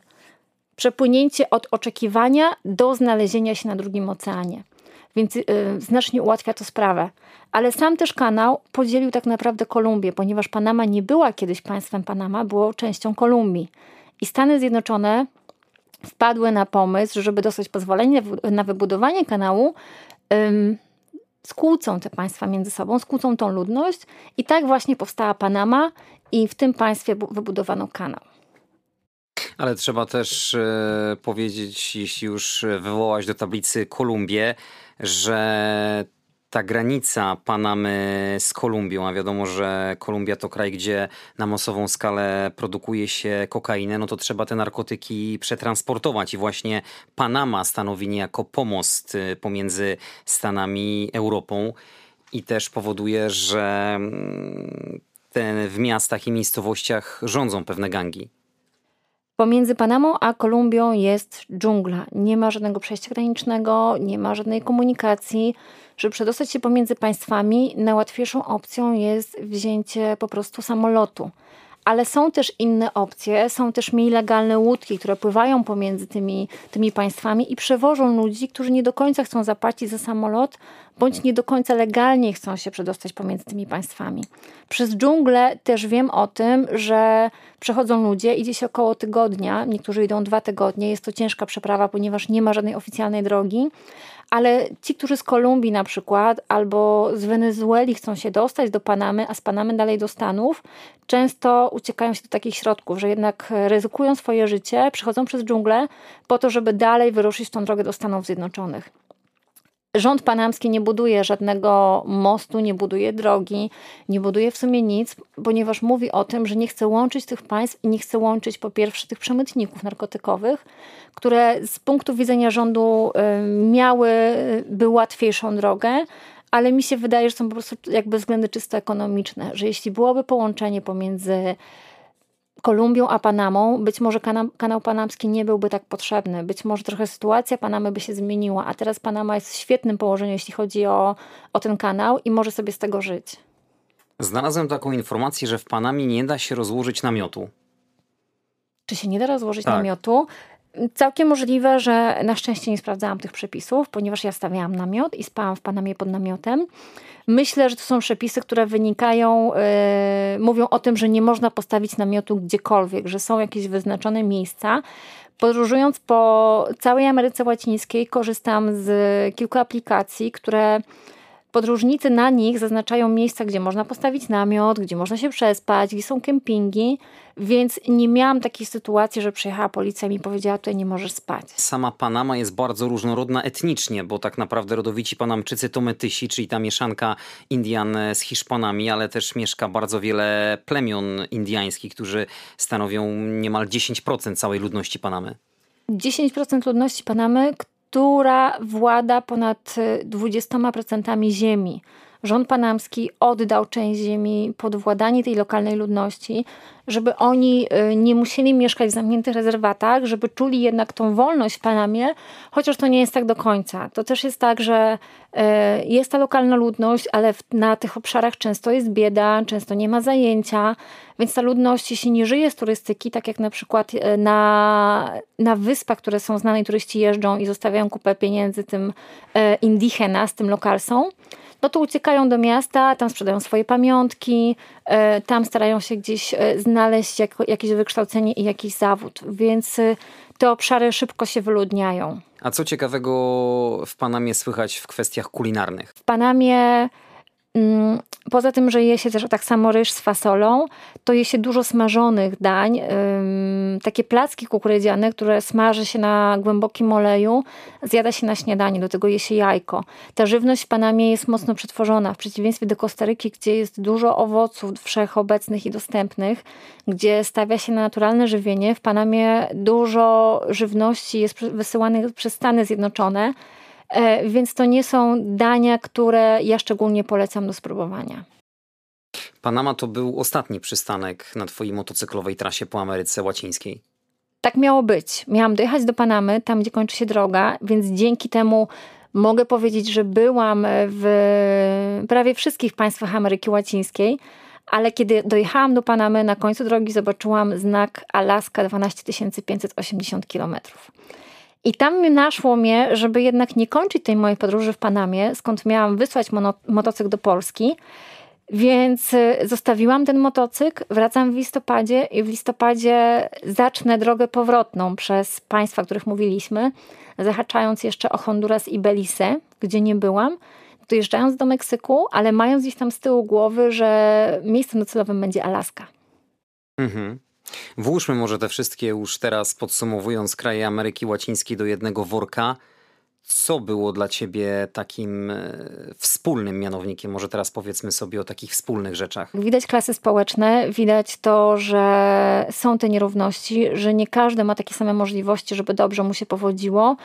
przepłynięcie od oczekiwania do znalezienia się na drugim oceanie. Więc yy, znacznie ułatwia to sprawę. Ale sam też kanał podzielił tak naprawdę Kolumbię, ponieważ Panama nie była kiedyś państwem Panama, było częścią Kolumbii. I Stany Zjednoczone wpadły na pomysł, żeby dostać pozwolenie na wybudowanie kanału, ym, skłócą te państwa między sobą, skłócą tą ludność i tak właśnie powstała Panama i w tym państwie wybudowano kanał. Ale trzeba też e, powiedzieć, jeśli już wywołać do tablicy Kolumbię, że ta granica Panamy z Kolumbią, a wiadomo, że Kolumbia to kraj, gdzie na masową skalę produkuje się kokainę, no to trzeba te narkotyki przetransportować. I właśnie Panama stanowi niejako pomost e, pomiędzy Stanami Europą. I też powoduje, że mm, w miastach i miejscowościach rządzą pewne gangi. Pomiędzy Panamą a Kolumbią jest dżungla. Nie ma żadnego przejścia granicznego, nie ma żadnej komunikacji. Żeby przedostać się pomiędzy państwami, najłatwiejszą opcją jest wzięcie po prostu samolotu. Ale są też inne opcje, są też mniej legalne łódki, które pływają pomiędzy tymi, tymi państwami i przewożą ludzi, którzy nie do końca chcą zapłacić za samolot, bądź nie do końca legalnie chcą się przedostać pomiędzy tymi państwami. Przez dżunglę też wiem o tym, że przechodzą ludzie, idzie się około tygodnia, niektórzy idą dwa tygodnie, jest to ciężka przeprawa, ponieważ nie ma żadnej oficjalnej drogi, ale ci, którzy z Kolumbii na przykład albo z Wenezueli chcą się dostać do Panamy, a z Panamy dalej do Stanów, często uciekają się do takich środków, że jednak ryzykują swoje życie, przechodzą przez dżunglę po to, żeby dalej wyruszyć tą drogę do Stanów Zjednoczonych. Rząd panamski nie buduje żadnego mostu, nie buduje drogi, nie buduje w sumie nic, ponieważ mówi o tym, że nie chce łączyć tych państw i nie chce łączyć po pierwsze tych przemytników narkotykowych, które z punktu widzenia rządu miałyby łatwiejszą drogę, ale mi się wydaje, że są po prostu jakby względy czysto ekonomiczne, że jeśli byłoby połączenie pomiędzy Kolumbią a Panamą, być może kanał, kanał panamski nie byłby tak potrzebny. Być może trochę sytuacja Panamy by się zmieniła, a teraz Panama jest w świetnym położeniu, jeśli chodzi o, o ten kanał i może sobie z tego żyć. Znalazłem taką informację, że w Panamie nie da się rozłożyć namiotu. Czy się nie da rozłożyć tak. namiotu? Całkiem możliwe, że na szczęście nie sprawdzałam tych przepisów, ponieważ ja stawiałam namiot i spałam w Panamie pod namiotem. Myślę, że to są przepisy, które wynikają, yy, mówią o tym, że nie można postawić namiotu gdziekolwiek, że są jakieś wyznaczone miejsca. Podróżując po całej Ameryce Łacińskiej, korzystam z kilku aplikacji, które podróżnicy na nich zaznaczają miejsca, gdzie można postawić namiot, gdzie można się przespać, gdzie są kempingi, więc nie miałam takiej sytuacji, że przyjechała policja i mi powiedziała, tutaj nie możesz spać. Sama Panama jest bardzo różnorodna etnicznie, bo tak naprawdę rodowici Panamczycy to metysi, czyli ta mieszanka Indian z Hiszpanami, ale też mieszka bardzo wiele plemion indiańskich, którzy stanowią niemal 10% całej ludności Panamy. 10% ludności Panamy, która włada ponad 20% y, ziemi. Rząd panamski oddał część ziemi pod władanie tej lokalnej ludności, żeby oni y, nie musieli mieszkać w zamkniętych rezerwatach, żeby czuli jednak tą wolność w Panamie, chociaż to nie jest tak do końca. To też jest tak, że y, jest ta lokalna ludność, ale na tych obszarach często jest bieda, często nie ma zajęcia, więc ta ludność, jeśli nie żyje z turystyki, tak jak na przykład y, na, na wyspach, które są znane, turyści jeżdżą i zostawiają kupę pieniędzy tym z tym lokalsom, no to uciekają do miasta, tam sprzedają swoje pamiątki, e, tam starają się gdzieś e, znaleźć jakieś wykształcenie i jakiś zawód, więc e, te obszary szybko się wyludniają. A co ciekawego w Panamie słychać w kwestiach kulinarnych? W Panamie poza tym, że je się też tak samo ryż z fasolą, to je się dużo smażonych dań. Takie placki kukurydziane, które smaży się na głębokim oleju, zjada się na śniadanie, do tego je się jajko. Ta żywność w Panamie jest mocno przetworzona, w przeciwieństwie do Kostaryki, gdzie jest dużo owoców wszechobecnych i dostępnych, gdzie stawia się na naturalne żywienie. W Panamie dużo żywności jest wysyłanych przez Stany Zjednoczone, więc to nie są dania, które ja szczególnie polecam do spróbowania. Panama to był ostatni przystanek na twojej motocyklowej trasie po Ameryce Łacińskiej. Tak miało być. Miałam dojechać do Panamy, tam gdzie kończy się droga, więc dzięki temu mogę powiedzieć, że byłam w prawie wszystkich państwach Ameryki Łacińskiej, ale kiedy dojechałam do Panamy, na końcu drogi zobaczyłam znak Alaska 12580 kilometrów. I tam naszło mnie, żeby jednak nie kończyć tej mojej podróży w Panamie, skąd miałam wysłać motocykl do Polski. Więc y, zostawiłam ten motocykl, wracam w listopadzie i w listopadzie zacznę drogę powrotną przez państwa, o których mówiliśmy, zahaczając jeszcze o Honduras i Belize, gdzie nie byłam, dojeżdżając do Meksyku, ale mając gdzieś tam z tyłu głowy, że miejscem docelowym będzie Alaska. Mhm. Włóżmy może te wszystkie już teraz podsumowując kraje Ameryki Łacińskiej do jednego worka. Co było dla ciebie takim e, wspólnym mianownikiem? Może teraz powiedzmy sobie o takich wspólnych rzeczach. Widać klasy społeczne, widać to, że są te nierówności, że nie każdy ma takie same możliwości, żeby dobrze mu się powodziło.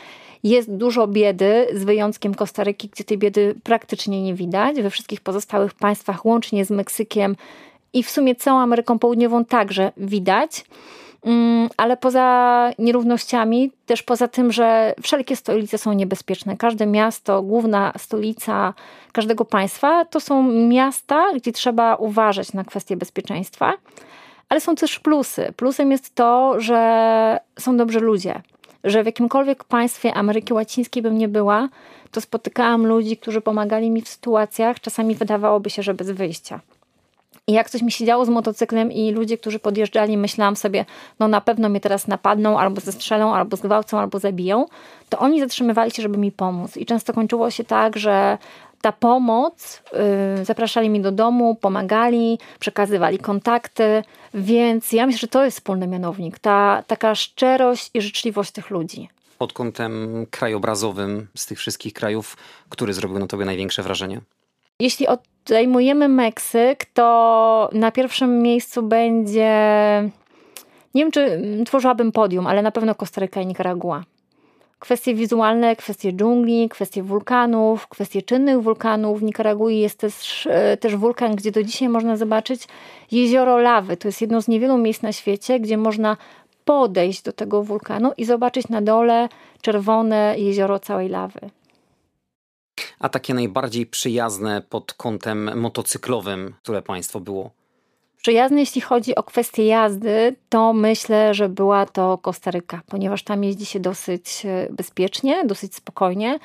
Jest dużo biedy, z wyjątkiem Kostaryki, gdzie tej biedy praktycznie nie widać. We wszystkich pozostałych państwach, łącznie z Meksykiem, i w sumie całą Ameryką Południową także widać. Mm, ale poza nierównościami, też poza tym, że wszelkie stolice są niebezpieczne. Każde miasto, główna stolica każdego państwa to są miasta, gdzie trzeba uważać na kwestie bezpieczeństwa, ale są też plusy. Plusem jest to, że są dobrzy ludzie, że w jakimkolwiek państwie Ameryki Łacińskiej bym nie była, to spotykałam ludzi, którzy pomagali mi w sytuacjach, czasami wydawałoby się, że bez wyjścia. I jak coś mi się działo z motocyklem i ludzie, którzy podjeżdżali, myślałam sobie, no na pewno mnie teraz napadną, albo zestrzelą, albo zgwałcą, albo zabiją, to oni zatrzymywali się, żeby mi pomóc. I często kończyło się tak, że ta pomoc, yy, zapraszali mi do domu, pomagali, przekazywali kontakty, więc ja myślę, że to jest wspólny mianownik, ta taka szczerość i życzliwość tych ludzi. Pod kątem krajobrazowym z tych wszystkich krajów, który zrobił na tobie największe wrażenie? Jeśli odejmujemy Meksyk, to na pierwszym miejscu będzie. Nie wiem, czy tworzyłabym podium, ale na pewno Kostaryka i Nikaragua. Kwestie wizualne, kwestie dżungli, kwestie wulkanów, kwestie czynnych wulkanów. W Nikaragui jest też, e, też wulkan, gdzie do dzisiaj można zobaczyć jezioro lawy. To jest jedno z niewielu miejsc na świecie, gdzie można podejść do tego wulkanu i zobaczyć na dole czerwone jezioro całej lawy a takie najbardziej przyjazne pod kątem motocyklowym, które państwo było? Przyjazne, jeśli chodzi o kwestię jazdy, to myślę, że była to Kostaryka, ponieważ tam jeździ się dosyć e, bezpiecznie, dosyć spokojnie.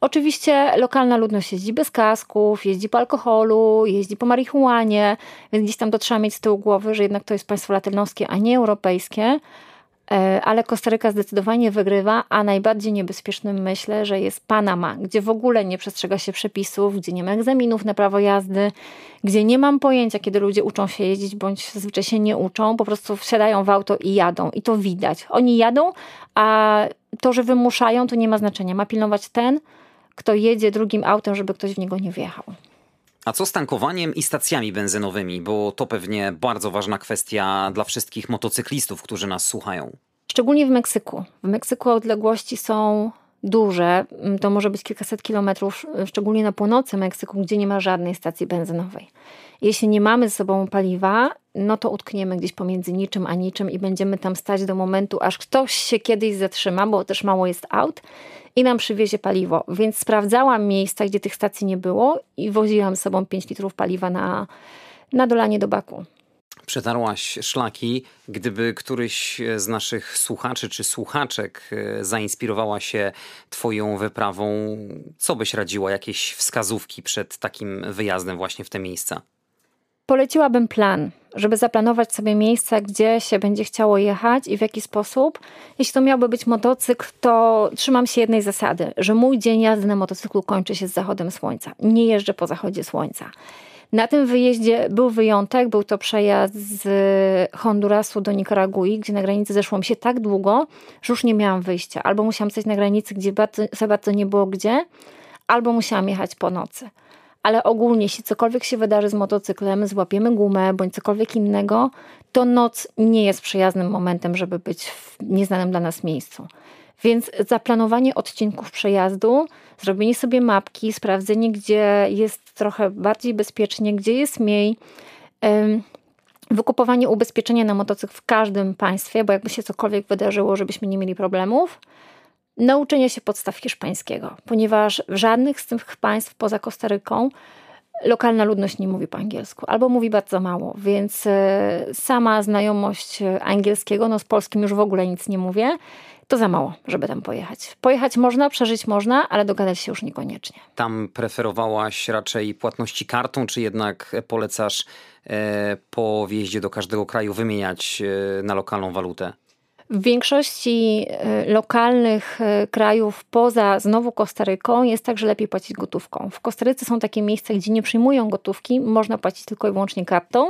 Oczywiście lokalna ludność jeździ bez kasków, jeździ po alkoholu, jeździ po marihuanie, więc gdzieś tam to trzeba mieć z tyłu głowy, że jednak to jest państwo latynoskie, a nie europejskie. E, ale Kostaryka zdecydowanie wygrywa, a najbardziej niebezpiecznym myślę, że jest Panama, gdzie w ogóle nie przestrzega się przepisów, gdzie nie ma egzaminów na prawo jazdy, gdzie nie mam pojęcia, kiedy ludzie uczą się jeździć, bądź zazwyczaj się nie uczą, po prostu wsiadają w auto i jadą. I to widać. Oni jadą, a to, że wymuszają, to nie ma znaczenia. Ma pilnować ten, kto jedzie drugim autem, żeby ktoś w niego nie wjechał. A co z tankowaniem i stacjami benzynowymi? Bo to pewnie bardzo ważna kwestia dla wszystkich motocyklistów, którzy nas słuchają. Szczególnie w Meksyku. W Meksyku odległości są duże, to może być kilkaset kilometrów, szczególnie na północy Meksyku, gdzie nie ma żadnej stacji benzynowej. Jeśli nie mamy ze sobą paliwa, no to utkniemy gdzieś pomiędzy niczym a niczym i będziemy tam stać do momentu, aż ktoś się kiedyś zatrzyma, bo też mało jest aut i nam przywiezie paliwo. Więc sprawdzałam miejsca, gdzie tych stacji nie było i woziłam z sobą 5 litrów paliwa na, na dolanie do baku. Przetarłaś szlaki. Gdyby któryś z naszych słuchaczy czy słuchaczek e, zainspirowała się Twoją wyprawą, co byś radziła? Jakieś wskazówki przed takim wyjazdem właśnie w te miejsca? Poleciłabym plan, żeby zaplanować sobie miejsca, gdzie się będzie chciało jechać i w jaki sposób. Jeśli to miałby być motocykl, to trzymam się jednej zasady, że mój dzień jazdy na motocyklu kończy się z zachodem słońca. Nie jeżdżę po zachodzie słońca. Na tym wyjeździe był wyjątek, był to przejazd z Hondurasu do Nikaragui, gdzie na granicy zeszło mi się tak długo, że już nie miałam wyjścia. Albo musiałam stać na granicy, gdzie bardzo, za bardzo nie było gdzie, albo musiałam jechać po nocy ale ogólnie, jeśli cokolwiek się wydarzy z motocyklem, złapiemy gumę bądź cokolwiek innego, to noc nie jest przyjaznym momentem, żeby być w nieznanym dla nas miejscu. Więc zaplanowanie odcinków przejazdu, zrobienie sobie mapki, sprawdzenie, gdzie jest trochę bardziej bezpiecznie, gdzie jest mniej. Wykupowanie ubezpieczenia na motocykl w każdym państwie, bo jakby się cokolwiek wydarzyło, żebyśmy nie mieli problemów nauczenia się podstaw hiszpańskiego, ponieważ w żadnych z tych państw poza Kostaryką lokalna ludność nie mówi po angielsku albo mówi bardzo mało, więc e, sama znajomość angielskiego, no z polskim już w ogóle nic nie mówię, to za mało, żeby tam pojechać. Pojechać można, przeżyć można, ale dogadać się już niekoniecznie. Tam preferowałaś raczej płatności kartą, czy jednak polecasz e, po wjeździe do każdego kraju wymieniać e, na lokalną walutę? W większości e, lokalnych e, krajów poza znowu Kostaryką jest tak, że lepiej płacić gotówką. W Kostaryce są takie miejsca, gdzie nie przyjmują gotówki, można płacić tylko i wyłącznie kartą,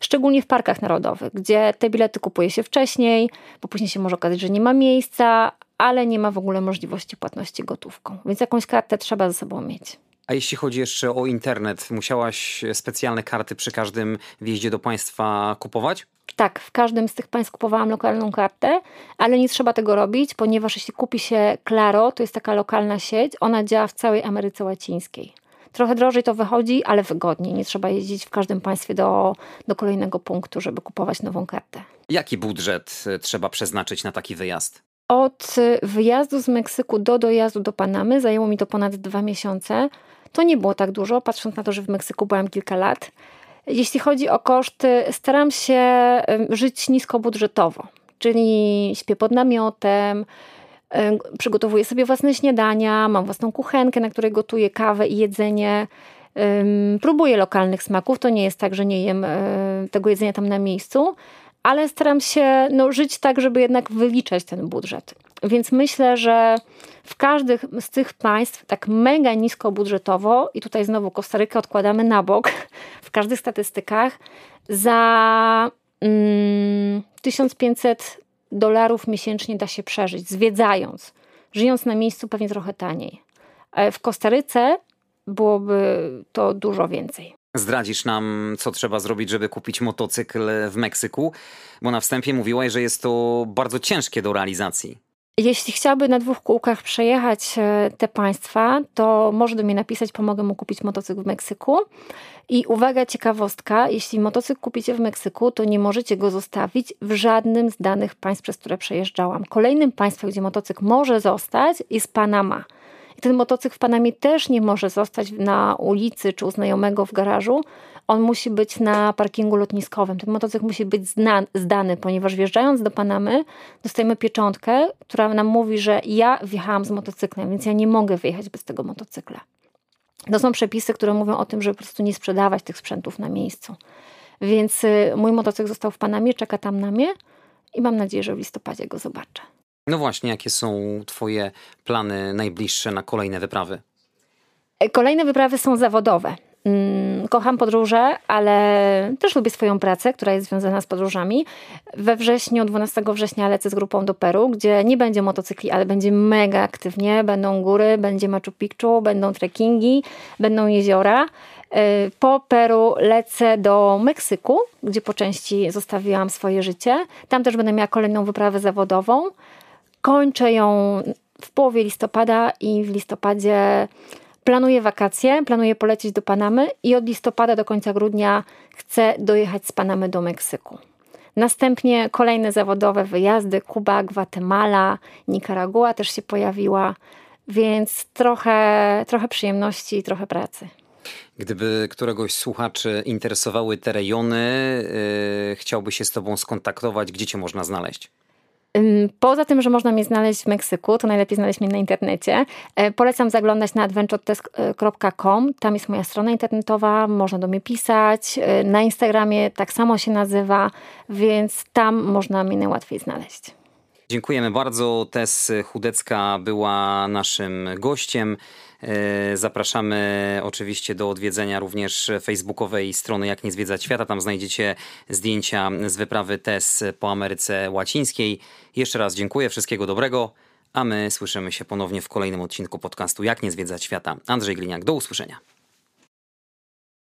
szczególnie w parkach narodowych, gdzie te bilety kupuje się wcześniej, bo później się może okazać, że nie ma miejsca, ale nie ma w ogóle możliwości płatności gotówką. Więc jakąś kartę trzeba ze sobą mieć. A jeśli chodzi jeszcze o internet, musiałaś specjalne karty przy każdym wjeździe do państwa kupować? Tak, w każdym z tych państw kupowałam lokalną kartę, ale nie trzeba tego robić, ponieważ jeśli kupi się Claro, to jest taka lokalna sieć, ona działa w całej Ameryce Łacińskiej. Trochę drożej to wychodzi, ale wygodniej. Nie trzeba jeździć w każdym państwie do, do kolejnego punktu, żeby kupować nową kartę. Jaki budżet e, trzeba przeznaczyć na taki wyjazd? Od e, wyjazdu z Meksyku do dojazdu do Panamy zajęło mi to ponad dwa miesiące. To nie było tak dużo, patrząc na to, że w Meksyku byłam kilka lat. Jeśli chodzi o koszty, staram się żyć niskobudżetowo, czyli śpię pod namiotem, Przygotowuję sobie własne śniadania, mam własną kuchenkę, na której gotuję kawę i jedzenie. Próbuję lokalnych smaków. To nie jest tak, że nie jem tego jedzenia tam na miejscu, ale staram się no, żyć tak, żeby jednak wyliczać ten budżet. Więc myślę, że w każdym z tych państw tak mega nisko budżetowo, i tutaj znowu Kostarykę odkładamy na bok, w każdych statystykach, za mm, 1500 dolarów miesięcznie da się przeżyć, zwiedzając, żyjąc na miejscu pewnie trochę taniej. W Kostaryce byłoby to dużo więcej. Zdradzisz nam, co trzeba zrobić, żeby kupić motocykl w Meksyku? Bo na wstępie mówiłaś, że jest to bardzo ciężkie do realizacji. Jeśli chciałby na dwóch kółkach przejechać e, te państwa, to może do mnie napisać, pomogę mu kupić motocykl w Meksyku. I uwaga, ciekawostka, jeśli motocykl kupicie w Meksyku, to nie możecie go zostawić w żadnym z danych państw, przez które przejeżdżałam. Kolejnym państwem, gdzie motocykl może zostać, jest Panama. I ten motocykl w Panamie też nie może zostać na ulicy czy u znajomego w garażu. On musi być na parkingu lotniskowym. Ten motocykl musi być zdany, ponieważ wjeżdżając do Panamy dostajemy pieczątkę, która nam mówi, że ja wjechałam z motocyklem, więc ja nie mogę wyjechać bez tego motocykla. To są przepisy, które mówią o tym, żeby po prostu nie sprzedawać tych sprzętów na miejscu. Więc y, mój motocykl został w Panamie, czeka tam na mnie i mam nadzieję, że w listopadzie go zobaczę. No właśnie, jakie są Twoje plany najbliższe na kolejne wyprawy? E, kolejne wyprawy są zawodowe. Mm, kocham podróże, ale też lubię swoją pracę, która jest związana z podróżami. We wrześniu, 12 września lecę z grupą do Peru, gdzie nie będzie motocykli, ale będzie mega aktywnie. Będą góry, będzie Machu Picchu, będą trekkingi, będą jeziora. E, po Peru lecę do Meksyku, gdzie po części zostawiłam swoje życie. Tam też będę miała kolejną wyprawę zawodową. Kończę ją w połowie listopada i w listopadzie planuję wakacje, planuję polecieć do Panamy i od listopada do końca grudnia chcę dojechać z Panamy do Meksyku. Następnie kolejne zawodowe wyjazdy: Kuba, Gwatemala, Nikaragua też się pojawiła, więc trochę, trochę przyjemności i trochę pracy. Gdyby któregoś słuchaczy interesowały te rejony, yy, chciałby się z Tobą skontaktować, gdzie Cię można znaleźć? Poza tym, że można mnie znaleźć w Meksyku, to najlepiej znaleźć mnie na internecie. E, polecam zaglądać na adventuretest.com. Tam jest moja strona internetowa, można do mnie pisać. E, na Instagramie tak samo się nazywa, więc tam można mnie najłatwiej znaleźć. Dziękujemy bardzo. Tess Chudecka była naszym gościem. E, zapraszamy oczywiście do odwiedzenia również facebookowej strony Jak nie zwiedzać świata. Tam znajdziecie zdjęcia z wyprawy TES po Ameryce Łacińskiej. Jeszcze raz dziękuję, wszystkiego dobrego, a my słyszymy się ponownie w kolejnym odcinku podcastu Jak nie zwiedzać świata. Andrzej Gliniak, do usłyszenia.